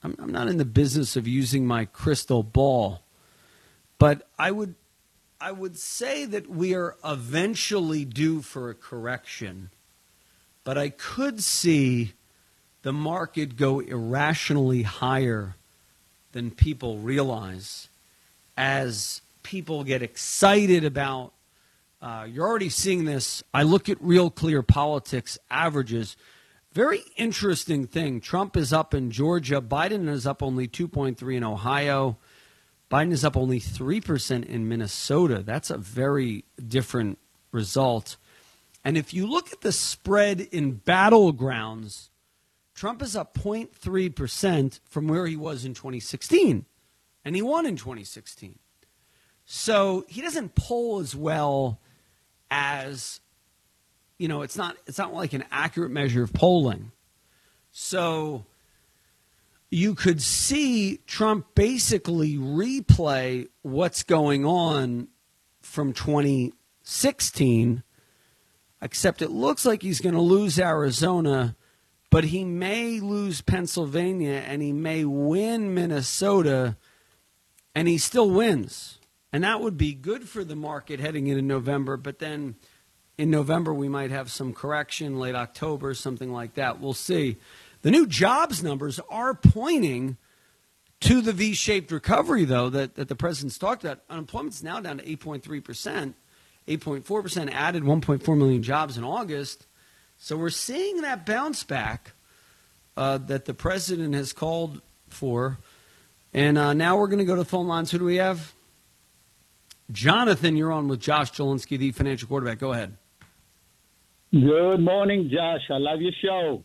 I'm, I'm not in the business of using my crystal ball, but I would I would say that we are eventually due for a correction, but I could see the market go irrationally higher than people realize as people get excited about. Uh, you're already seeing this. I look at real clear politics averages. Very interesting thing. Trump is up in Georgia. Biden is up only 2.3 in Ohio. Biden is up only 3% in Minnesota. That's a very different result. And if you look at the spread in battlegrounds, Trump is up 0.3% from where he was in 2016. And he won in 2016. So he doesn't poll as well as you know, it's not it's not like an accurate measure of polling. So you could see Trump basically replay what's going on from 2016, except it looks like he's going to lose Arizona, but he may lose Pennsylvania and he may win Minnesota, and he still wins. And that would be good for the market heading into November, but then in November, we might have some correction, late October, something like that. We'll see. The new jobs numbers are pointing to the V shaped recovery, though, that, that the president's talked about. Unemployment's now down to 8.3%. 8.4% added 1.4 million jobs in August. So we're seeing that bounce back uh, that the president has called for. And uh, now we're going to go to the phone lines. Who do we have? Jonathan, you're on with Josh Jalinski, the financial quarterback. Go ahead. Good morning, Josh. I love your show.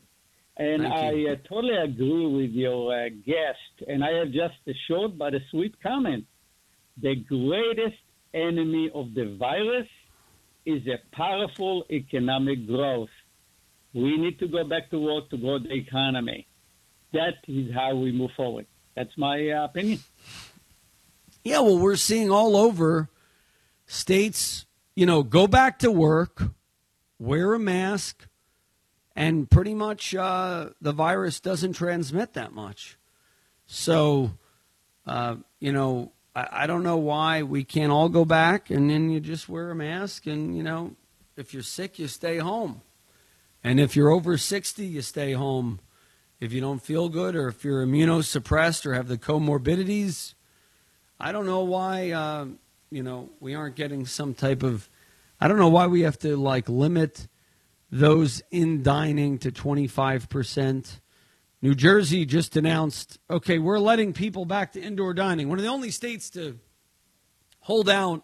And I uh, totally agree with your uh, guest. And I have just a short but a sweet comment. The greatest enemy of the virus is a powerful economic growth. We need to go back to work to grow the economy. That is how we move forward. That's my uh, opinion. Yeah, well, we're seeing all over states, you know, go back to work wear a mask, and pretty much uh, the virus doesn't transmit that much. So, uh, you know, I, I, don't know why we can't all go back and then you just wear a mask and, you know, if you're sick, you stay home. And if you're over 60, you stay home. If you don't feel good or if you're immunosuppressed or have the comorbidities, I don't know why, uh, you know, we aren't getting some type of I don't know why we have to like limit those in dining to 25%. New Jersey just announced, okay, we're letting people back to indoor dining. One of the only states to hold out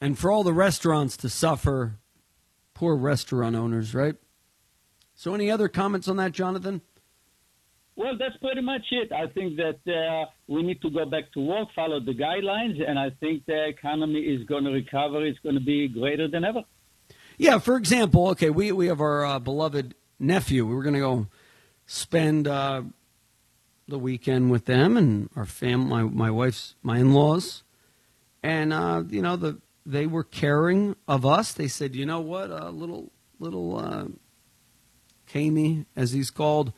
and for all the restaurants to suffer. Poor restaurant owners, right? So, any other comments on that, Jonathan? Well, that's pretty much it. I think that uh, we need to go back to work, follow the guidelines, and I think the economy is going to recover. It's going to be greater than ever. Yeah, for example, okay, we, we have our uh, beloved nephew. We were going to go spend uh, the weekend with them and our family, my, my wife's, my in laws. And, uh, you know, the they were caring of us. They said, you know what, uh, little, little uh, as he's called,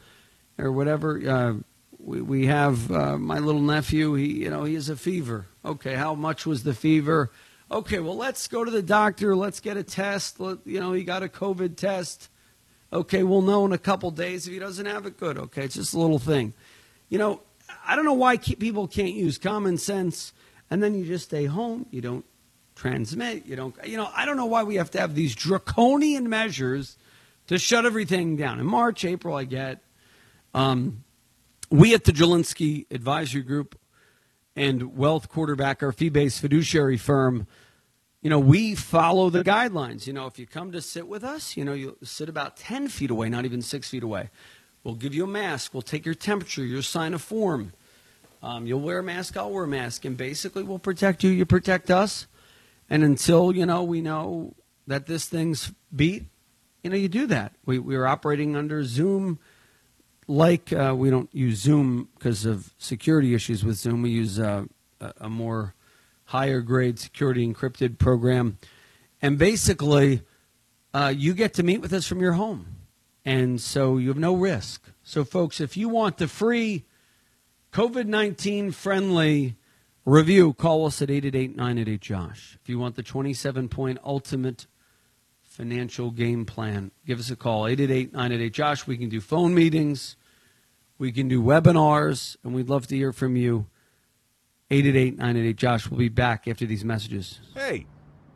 or whatever. Uh, we, we have uh, my little nephew. He you know he has a fever. Okay, how much was the fever? Okay, well let's go to the doctor. Let's get a test. Let, you know he got a COVID test. Okay, we'll know in a couple days if he doesn't have it. Good. Okay, it's just a little thing. You know, I don't know why people can't use common sense, and then you just stay home. You don't transmit. You don't. You know, I don't know why we have to have these draconian measures to shut everything down. In March, April, I get. Um, we at the Jalinski Advisory Group and Wealth Quarterback, our fee-based fiduciary firm, you know, we follow the guidelines. You know, if you come to sit with us, you know, you sit about 10 feet away, not even six feet away. We'll give you a mask. We'll take your temperature. You'll sign a form. Um, you'll wear a mask. I'll wear a mask. And basically, we'll protect you. You protect us. And until, you know, we know that this thing's beat, you know, you do that. We, we are operating under Zoom like uh, we don't use Zoom because of security issues with Zoom. We use uh, a, more higher grade security encrypted program. And basically, uh, you get to meet with us from your home. And so you have no risk. So, folks, if you want the free COVID 19 friendly review, call us at 888 988 Josh. If you want the 27 point ultimate financial game plan, give us a call 888 988 Josh. We can do phone meetings, we can do webinars, and we'd love to hear from you. 888 988 Josh. We'll be back after these messages. Hey,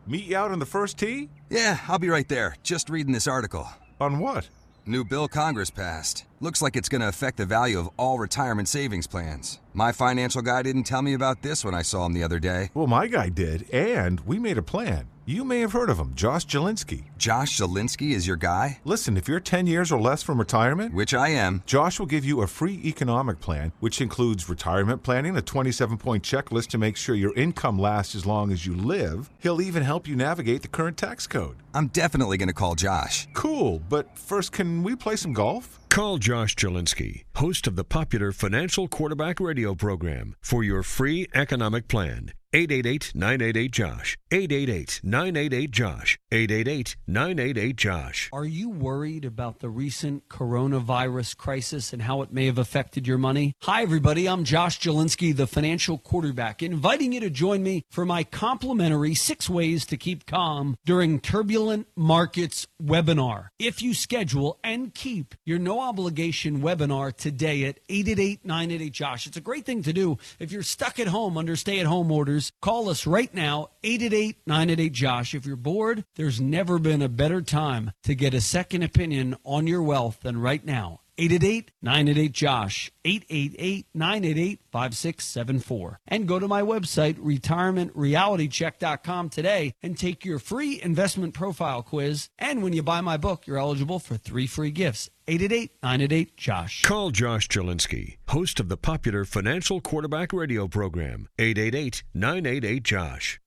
meet you out on the first tee? Yeah, I'll be right there. Just reading this article. On what? New bill Congress passed. Looks like it's going to affect the value of all retirement savings plans. My financial guy didn't tell me about this when I saw him the other day. Well, my guy did, and we made a plan. You may have heard of him, Josh Jalinski. Josh Jalinski is your guy? Listen, if you're 10 years or less from retirement, Which I am. Josh will give you a free economic plan, which includes retirement planning, a 27 point checklist to make sure your income lasts as long as you live. He'll even help you navigate the current tax code. I'm definitely going to call Josh. Cool, but first, can we play some golf? Call Josh Jalinski, host of the popular Financial Quarterback Radio program, for your free economic plan. 888 988 Josh. 888 988 Josh. 888 988 Josh. Are you worried about the recent coronavirus crisis and how it may have affected your money? Hi, everybody. I'm Josh Jalinski, the financial quarterback, inviting you to join me for my complimentary six ways to keep calm during turbulent markets webinar. If you schedule and keep your no obligation webinar today at 888 988 Josh, it's a great thing to do if you're stuck at home under stay at home orders. Call us right now, 888 988 Josh. If you're bored, there's never been a better time to get a second opinion on your wealth than right now. 888 988 Josh, 888 988 5674. And go to my website, retirementrealitycheck.com today and take your free investment profile quiz. And when you buy my book, you're eligible for three free gifts. 888 988 Josh. Call Josh Jalinski, host of the popular Financial Quarterback Radio program. 888 988 Josh.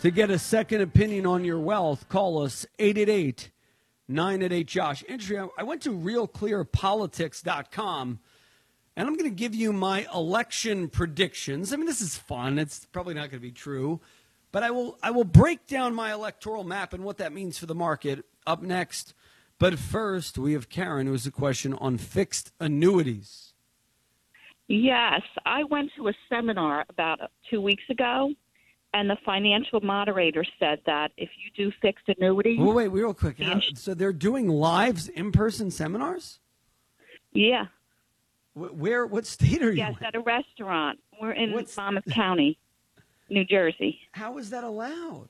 To get a second opinion on your wealth, call us 888 988 Josh. Interesting. I went to realclearpolitics.com and I'm going to give you my election predictions. I mean, this is fun. It's probably not going to be true, but I will I will break down my electoral map and what that means for the market up next. But first, we have Karen who has a question on fixed annuities. Yes, I went to a seminar about two weeks ago, and the financial moderator said that if you do fixed annuities, Well, wait, real quick. How- so they're doing live in-person seminars? yeah, Where? What state are you? yes, in? at a restaurant. We're in What's- Monmouth County, New Jersey. How is that allowed?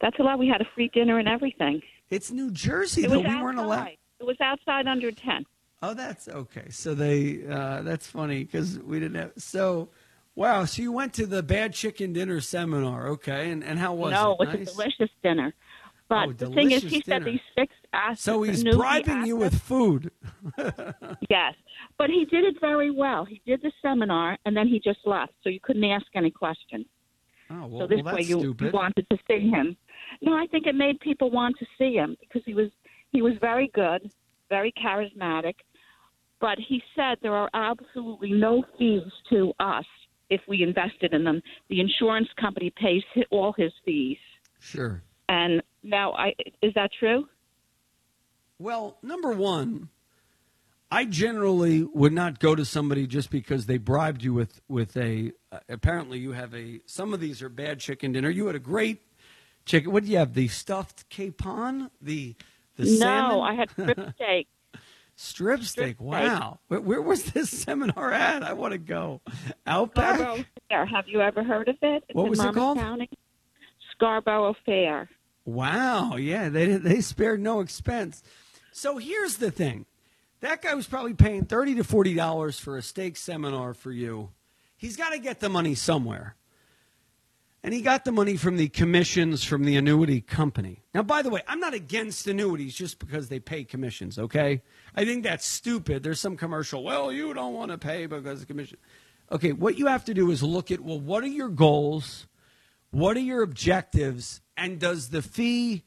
That's allowed. We had a free dinner and everything. It's New Jersey, It though. We outside. weren't allowed. It was outside under ten. Oh, that's okay. So they, uh, that's funny because we didn't have. So, wow. So you went to the bad chicken dinner seminar, okay? And and how was no, it? No, it was Nice? a delicious dinner. But Oh, the thing is, he delicious said dinner. these fixed assets. So he's bribing you with food. Yes, but he did it very well. He did the seminar and then he just left, so you couldn't ask any questions. Oh well, so this well, way you, stupid. you wanted to see him. No, I think it made people want to see him because he was he was very good, very charismatic. But he said there are absolutely no fees to us if we invested in them. The insurance company pays all his fees. Sure. And now, I is that true? Well, number one, I generally would not go to somebody just because they bribed you with with a. Uh, apparently, you have a. Some of these are bad chicken dinner. You had a great chicken. What do you have? The stuffed capon. The the no, salmon? I had strip steak. Strip steak. Wow. Where, where, was this seminar at? I want to go. Outback. Scarborough Fair. Have you ever heard of it? It's What in was it called? County. Scarborough Fair. Wow. Yeah, they they spared no expense. So here's the thing. That guy was probably paying thirty to forty dollars for a steak seminar for you. He's got to get the money somewhere. And he got the money from the commissions from the annuity company. Now, by the way, I'm not against annuities just because they pay commissions, okay? I think that's stupid. There's some commercial, well, you don't want to pay because of commission. Okay, what you have to do is look at, well, what are your goals? What are your objectives? And does the fee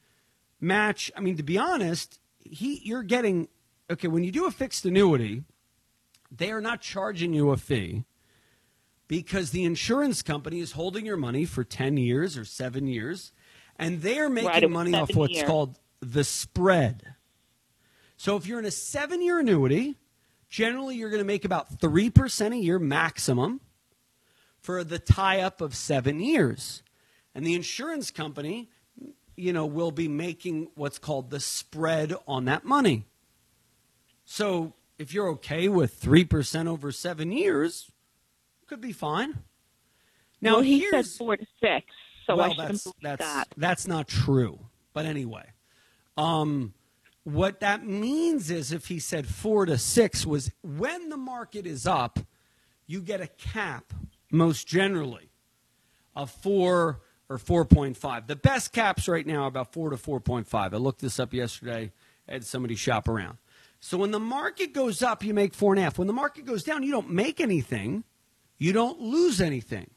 match? I mean, to be honest, he you're getting okay, when you do a fixed annuity, they are not charging you a fee because the insurance company is holding your money for 10 years or 7 years and they're making Right, money off what's years. called the spread. So if you're in a 7-year annuity, generally you're going to make about 3% a year maximum for the tie up of 7 years. And the insurance company, you know, will be making what's called the spread on that money. So if you're okay with 3% over 7 years, could be fine. Now well, he said four to six, so well, I shouldn't that's believe that's that. that's not true. But anyway, um, what that means is if he said four to six was when the market is up, you get a cap most generally of four or four point five. The best caps right now are about four to four point five. I looked this up yesterday. I had somebody shop around. So when the market goes up, you make four and a half. When the market goes down, you don't make anything. You don't lose anything.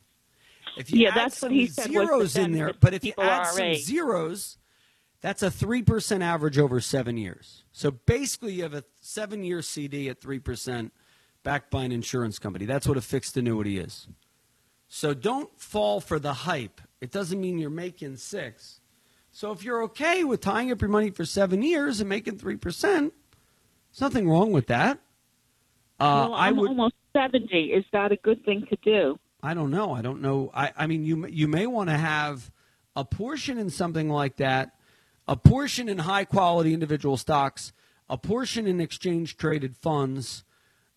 If you Yeah, add that's what he said zeros in there, but if you add some age. zeros, that's a three percent average over seven years. So basically, you have a seven-year CD at three percent, backed by an insurance company. That's what a fixed annuity is. So don't fall for the hype. It doesn't mean you're making six. So if you're okay with tying up your money for seven years and making three percent, there's nothing wrong with that. Uh, well, I I'm would. almost seventy. Is that a good thing to do? I don't know. I don't know. I, I mean, you you may want to have a portion in something like that, a portion in high quality individual stocks, a portion in exchange traded funds.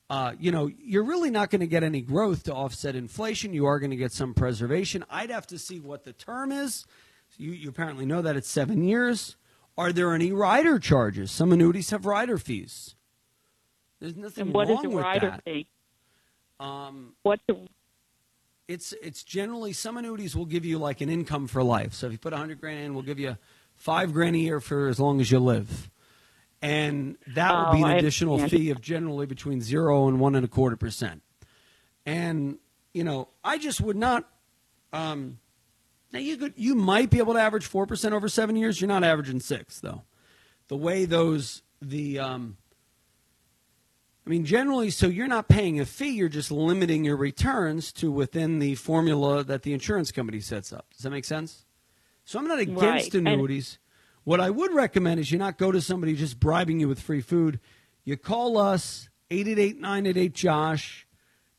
Uh, you know, you're really not going to get any growth to offset inflation. You are going to get some preservation. I'd have to see what the term is. You, you apparently know that it's seven years. Are there any rider charges? Some annuities have rider fees. There's nothing And what is wrong a with rider that. fee? Um, What's a it's it's generally some annuities will give you like an income for life. So if you put a hundred grand in, we'll give you five grand a year for as long as you live, and that will be Oh, an I additional fee of generally between zero and one and a quarter percent. And you know, I just would not. Um, now you could you might be able to average four percent over seven years. You're not averaging six though. The way those the um, I mean, generally, so you're not paying a fee, you're just limiting your returns to within the formula that the insurance company sets up. Does that make sense? So I'm not against Right, and- annuities. What I would recommend is you not go to somebody just bribing you with free food. You call us, 888 988 Josh.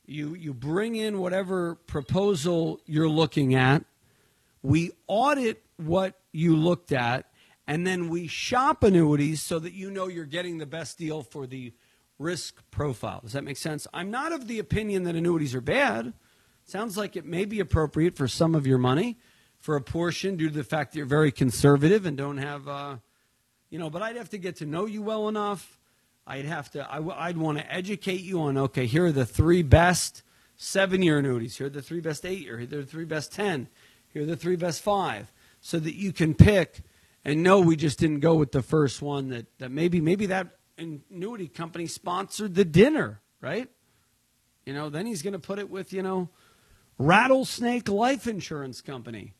You, you bring in whatever proposal you're looking at. We audit what you looked at, and then we shop annuities so that you know you're getting the best deal for the risk profile. Does that make sense? I'm not of the opinion that annuities are bad. Sounds like it may be appropriate for some of your money, for a portion, due to the fact that you're very conservative and don't have, uh, you know. But I'd have to get to know you well enough. I'd have to. I w- I'd want to educate you on. Okay, here are the three best seven-year annuities. Here are the three best eight-year. Here are the three best ten. Here are the three best five, so that you can pick and know we just didn't go with the first one. That that maybe maybe that annuity company sponsored the dinner, right? You know, then he's going to put it with you know, Rattlesnake Life Insurance Company,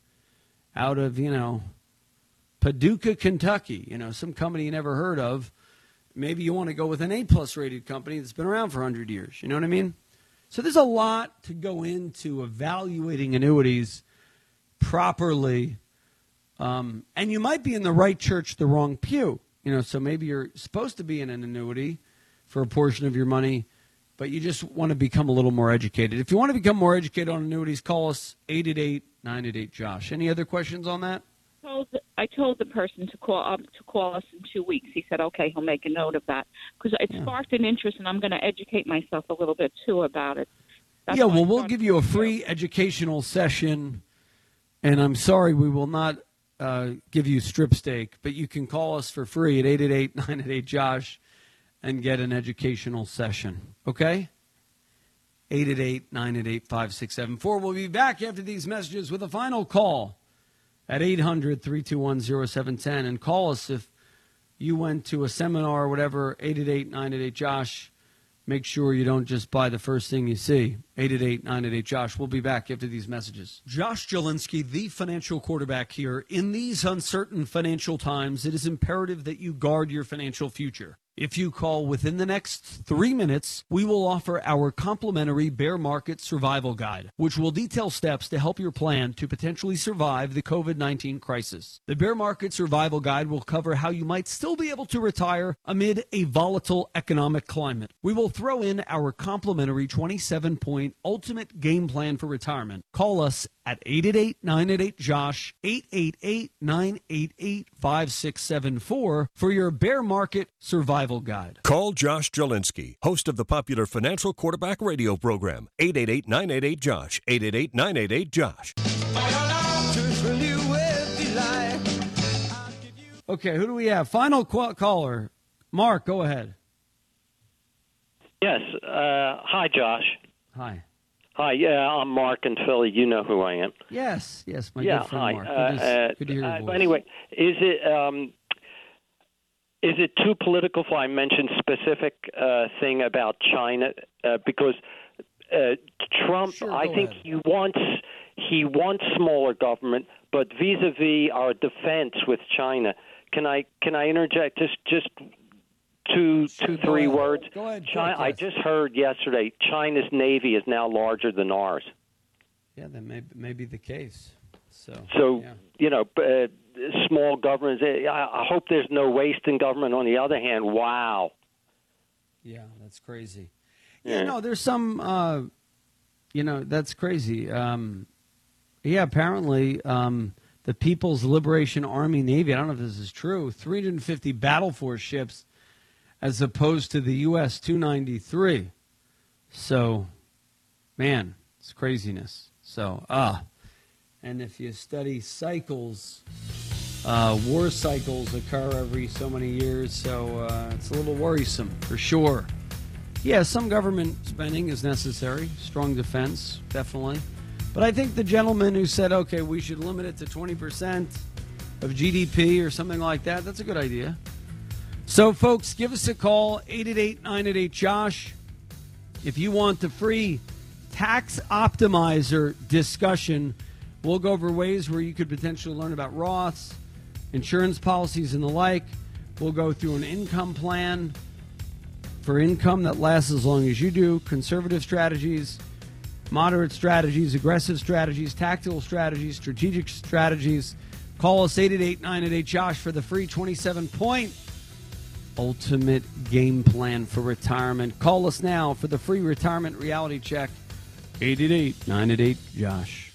out of you know, Paducah, Kentucky. You know, some company you never heard of. Maybe you want to go with an A plus rated company that's been around for 100 years. You know what I mean? So there's a lot to go into evaluating annuities properly. Um, and you might be in the right church, the wrong pew. You know, so maybe you're supposed to be in an annuity for a portion of your money, but you just want to become a little more educated. If you want to become more educated on annuities, call us 888 988 Josh. Any other questions on that? I told the person to call up to call us in two weeks. He said, "Okay, he'll make a note of that," because it sparked an interest, and I'm going to educate myself a little bit too about it. That's yeah, well, we'll give you a free educational session, and I'm sorry we will not uh, give you strip steak, but you can call us for free at 888 988 Josh and get an educational session. Okay? 888 988 5674. We'll be back after these messages with a final call at 800 321 0710. And call us if you went to a seminar or whatever, 888 988 Josh. Make sure you don't just buy the first thing you see. 888 988 Josh. We'll be back after these messages. Josh Jalinski, the financial quarterback here. In these uncertain financial times, it is imperative that you guard your financial future. If you call within the next three minutes, we will offer our complimentary bear market survival guide, which will detail steps to help your plan to potentially survive the COVID 19 crisis. The bear market survival guide will cover how you might still be able to retire amid a volatile economic climate. We will throw in our complimentary 27 point ultimate game plan for retirement. Call us at 888 988 Josh, 888 988 5674 for your bear market survival guide. Call Josh Jalinski, host of the popular Financial Quarterback Radio program. 888 988 Josh. 888 988 Josh. Okay, who do we have? Final qu- caller. Mark, go ahead. Yes. Uh, hi, Josh. Hi. Hi. Yeah, I'm Mark in Philly. You know who I am. Yes, yes, my yeah. good friend hi. Mark. Uh, Good, to, uh, good to hear your uh, voice. but anyway, is it um, is it too political for I mention specific uh, thing about China? Uh, because uh, Trump, I think ahead. he wants he wants smaller government, but vis-a-vis our defense with China. Can I can I interject just just two two three ahead. words? Go ahead, China, quick, I just heard yesterday China's navy is now larger than ours. Yeah, that may, may be the case. So, So yeah. you know, uh, small governments. eh, I, hope there's no waste in government. On the other hand, wow. Yeah, that's crazy. Yeah, Yeah. no, there's some, uh, you know, that's crazy. Um, yeah, apparently um, the People's Liberation Army Navy, I don't know if this is true, 350 Battle Force ships as opposed to the U.S. 293. So, man, it's craziness. So, ah. And if you study cycles, uh, war cycles occur every so many years, so uh, it's a little worrisome for sure. Yeah, some government spending is necessary, strong defense, definitely. But I think the gentleman who said, okay, we should limit it to 20% of GDP or something like that, that's a good idea. So, folks, give us a call, 888 988 Josh. If you want the free tax optimizer discussion, we'll go over ways where you could potentially learn about Roths, insurance policies, and the like. We'll go through an income plan for income that lasts as long as you do, conservative strategies, moderate strategies, aggressive strategies, tactical strategies, strategic strategies. Call us 888 988 Josh for the free 27 point ultimate game plan for retirement. Call us now for the free retirement reality check 888 988 Josh.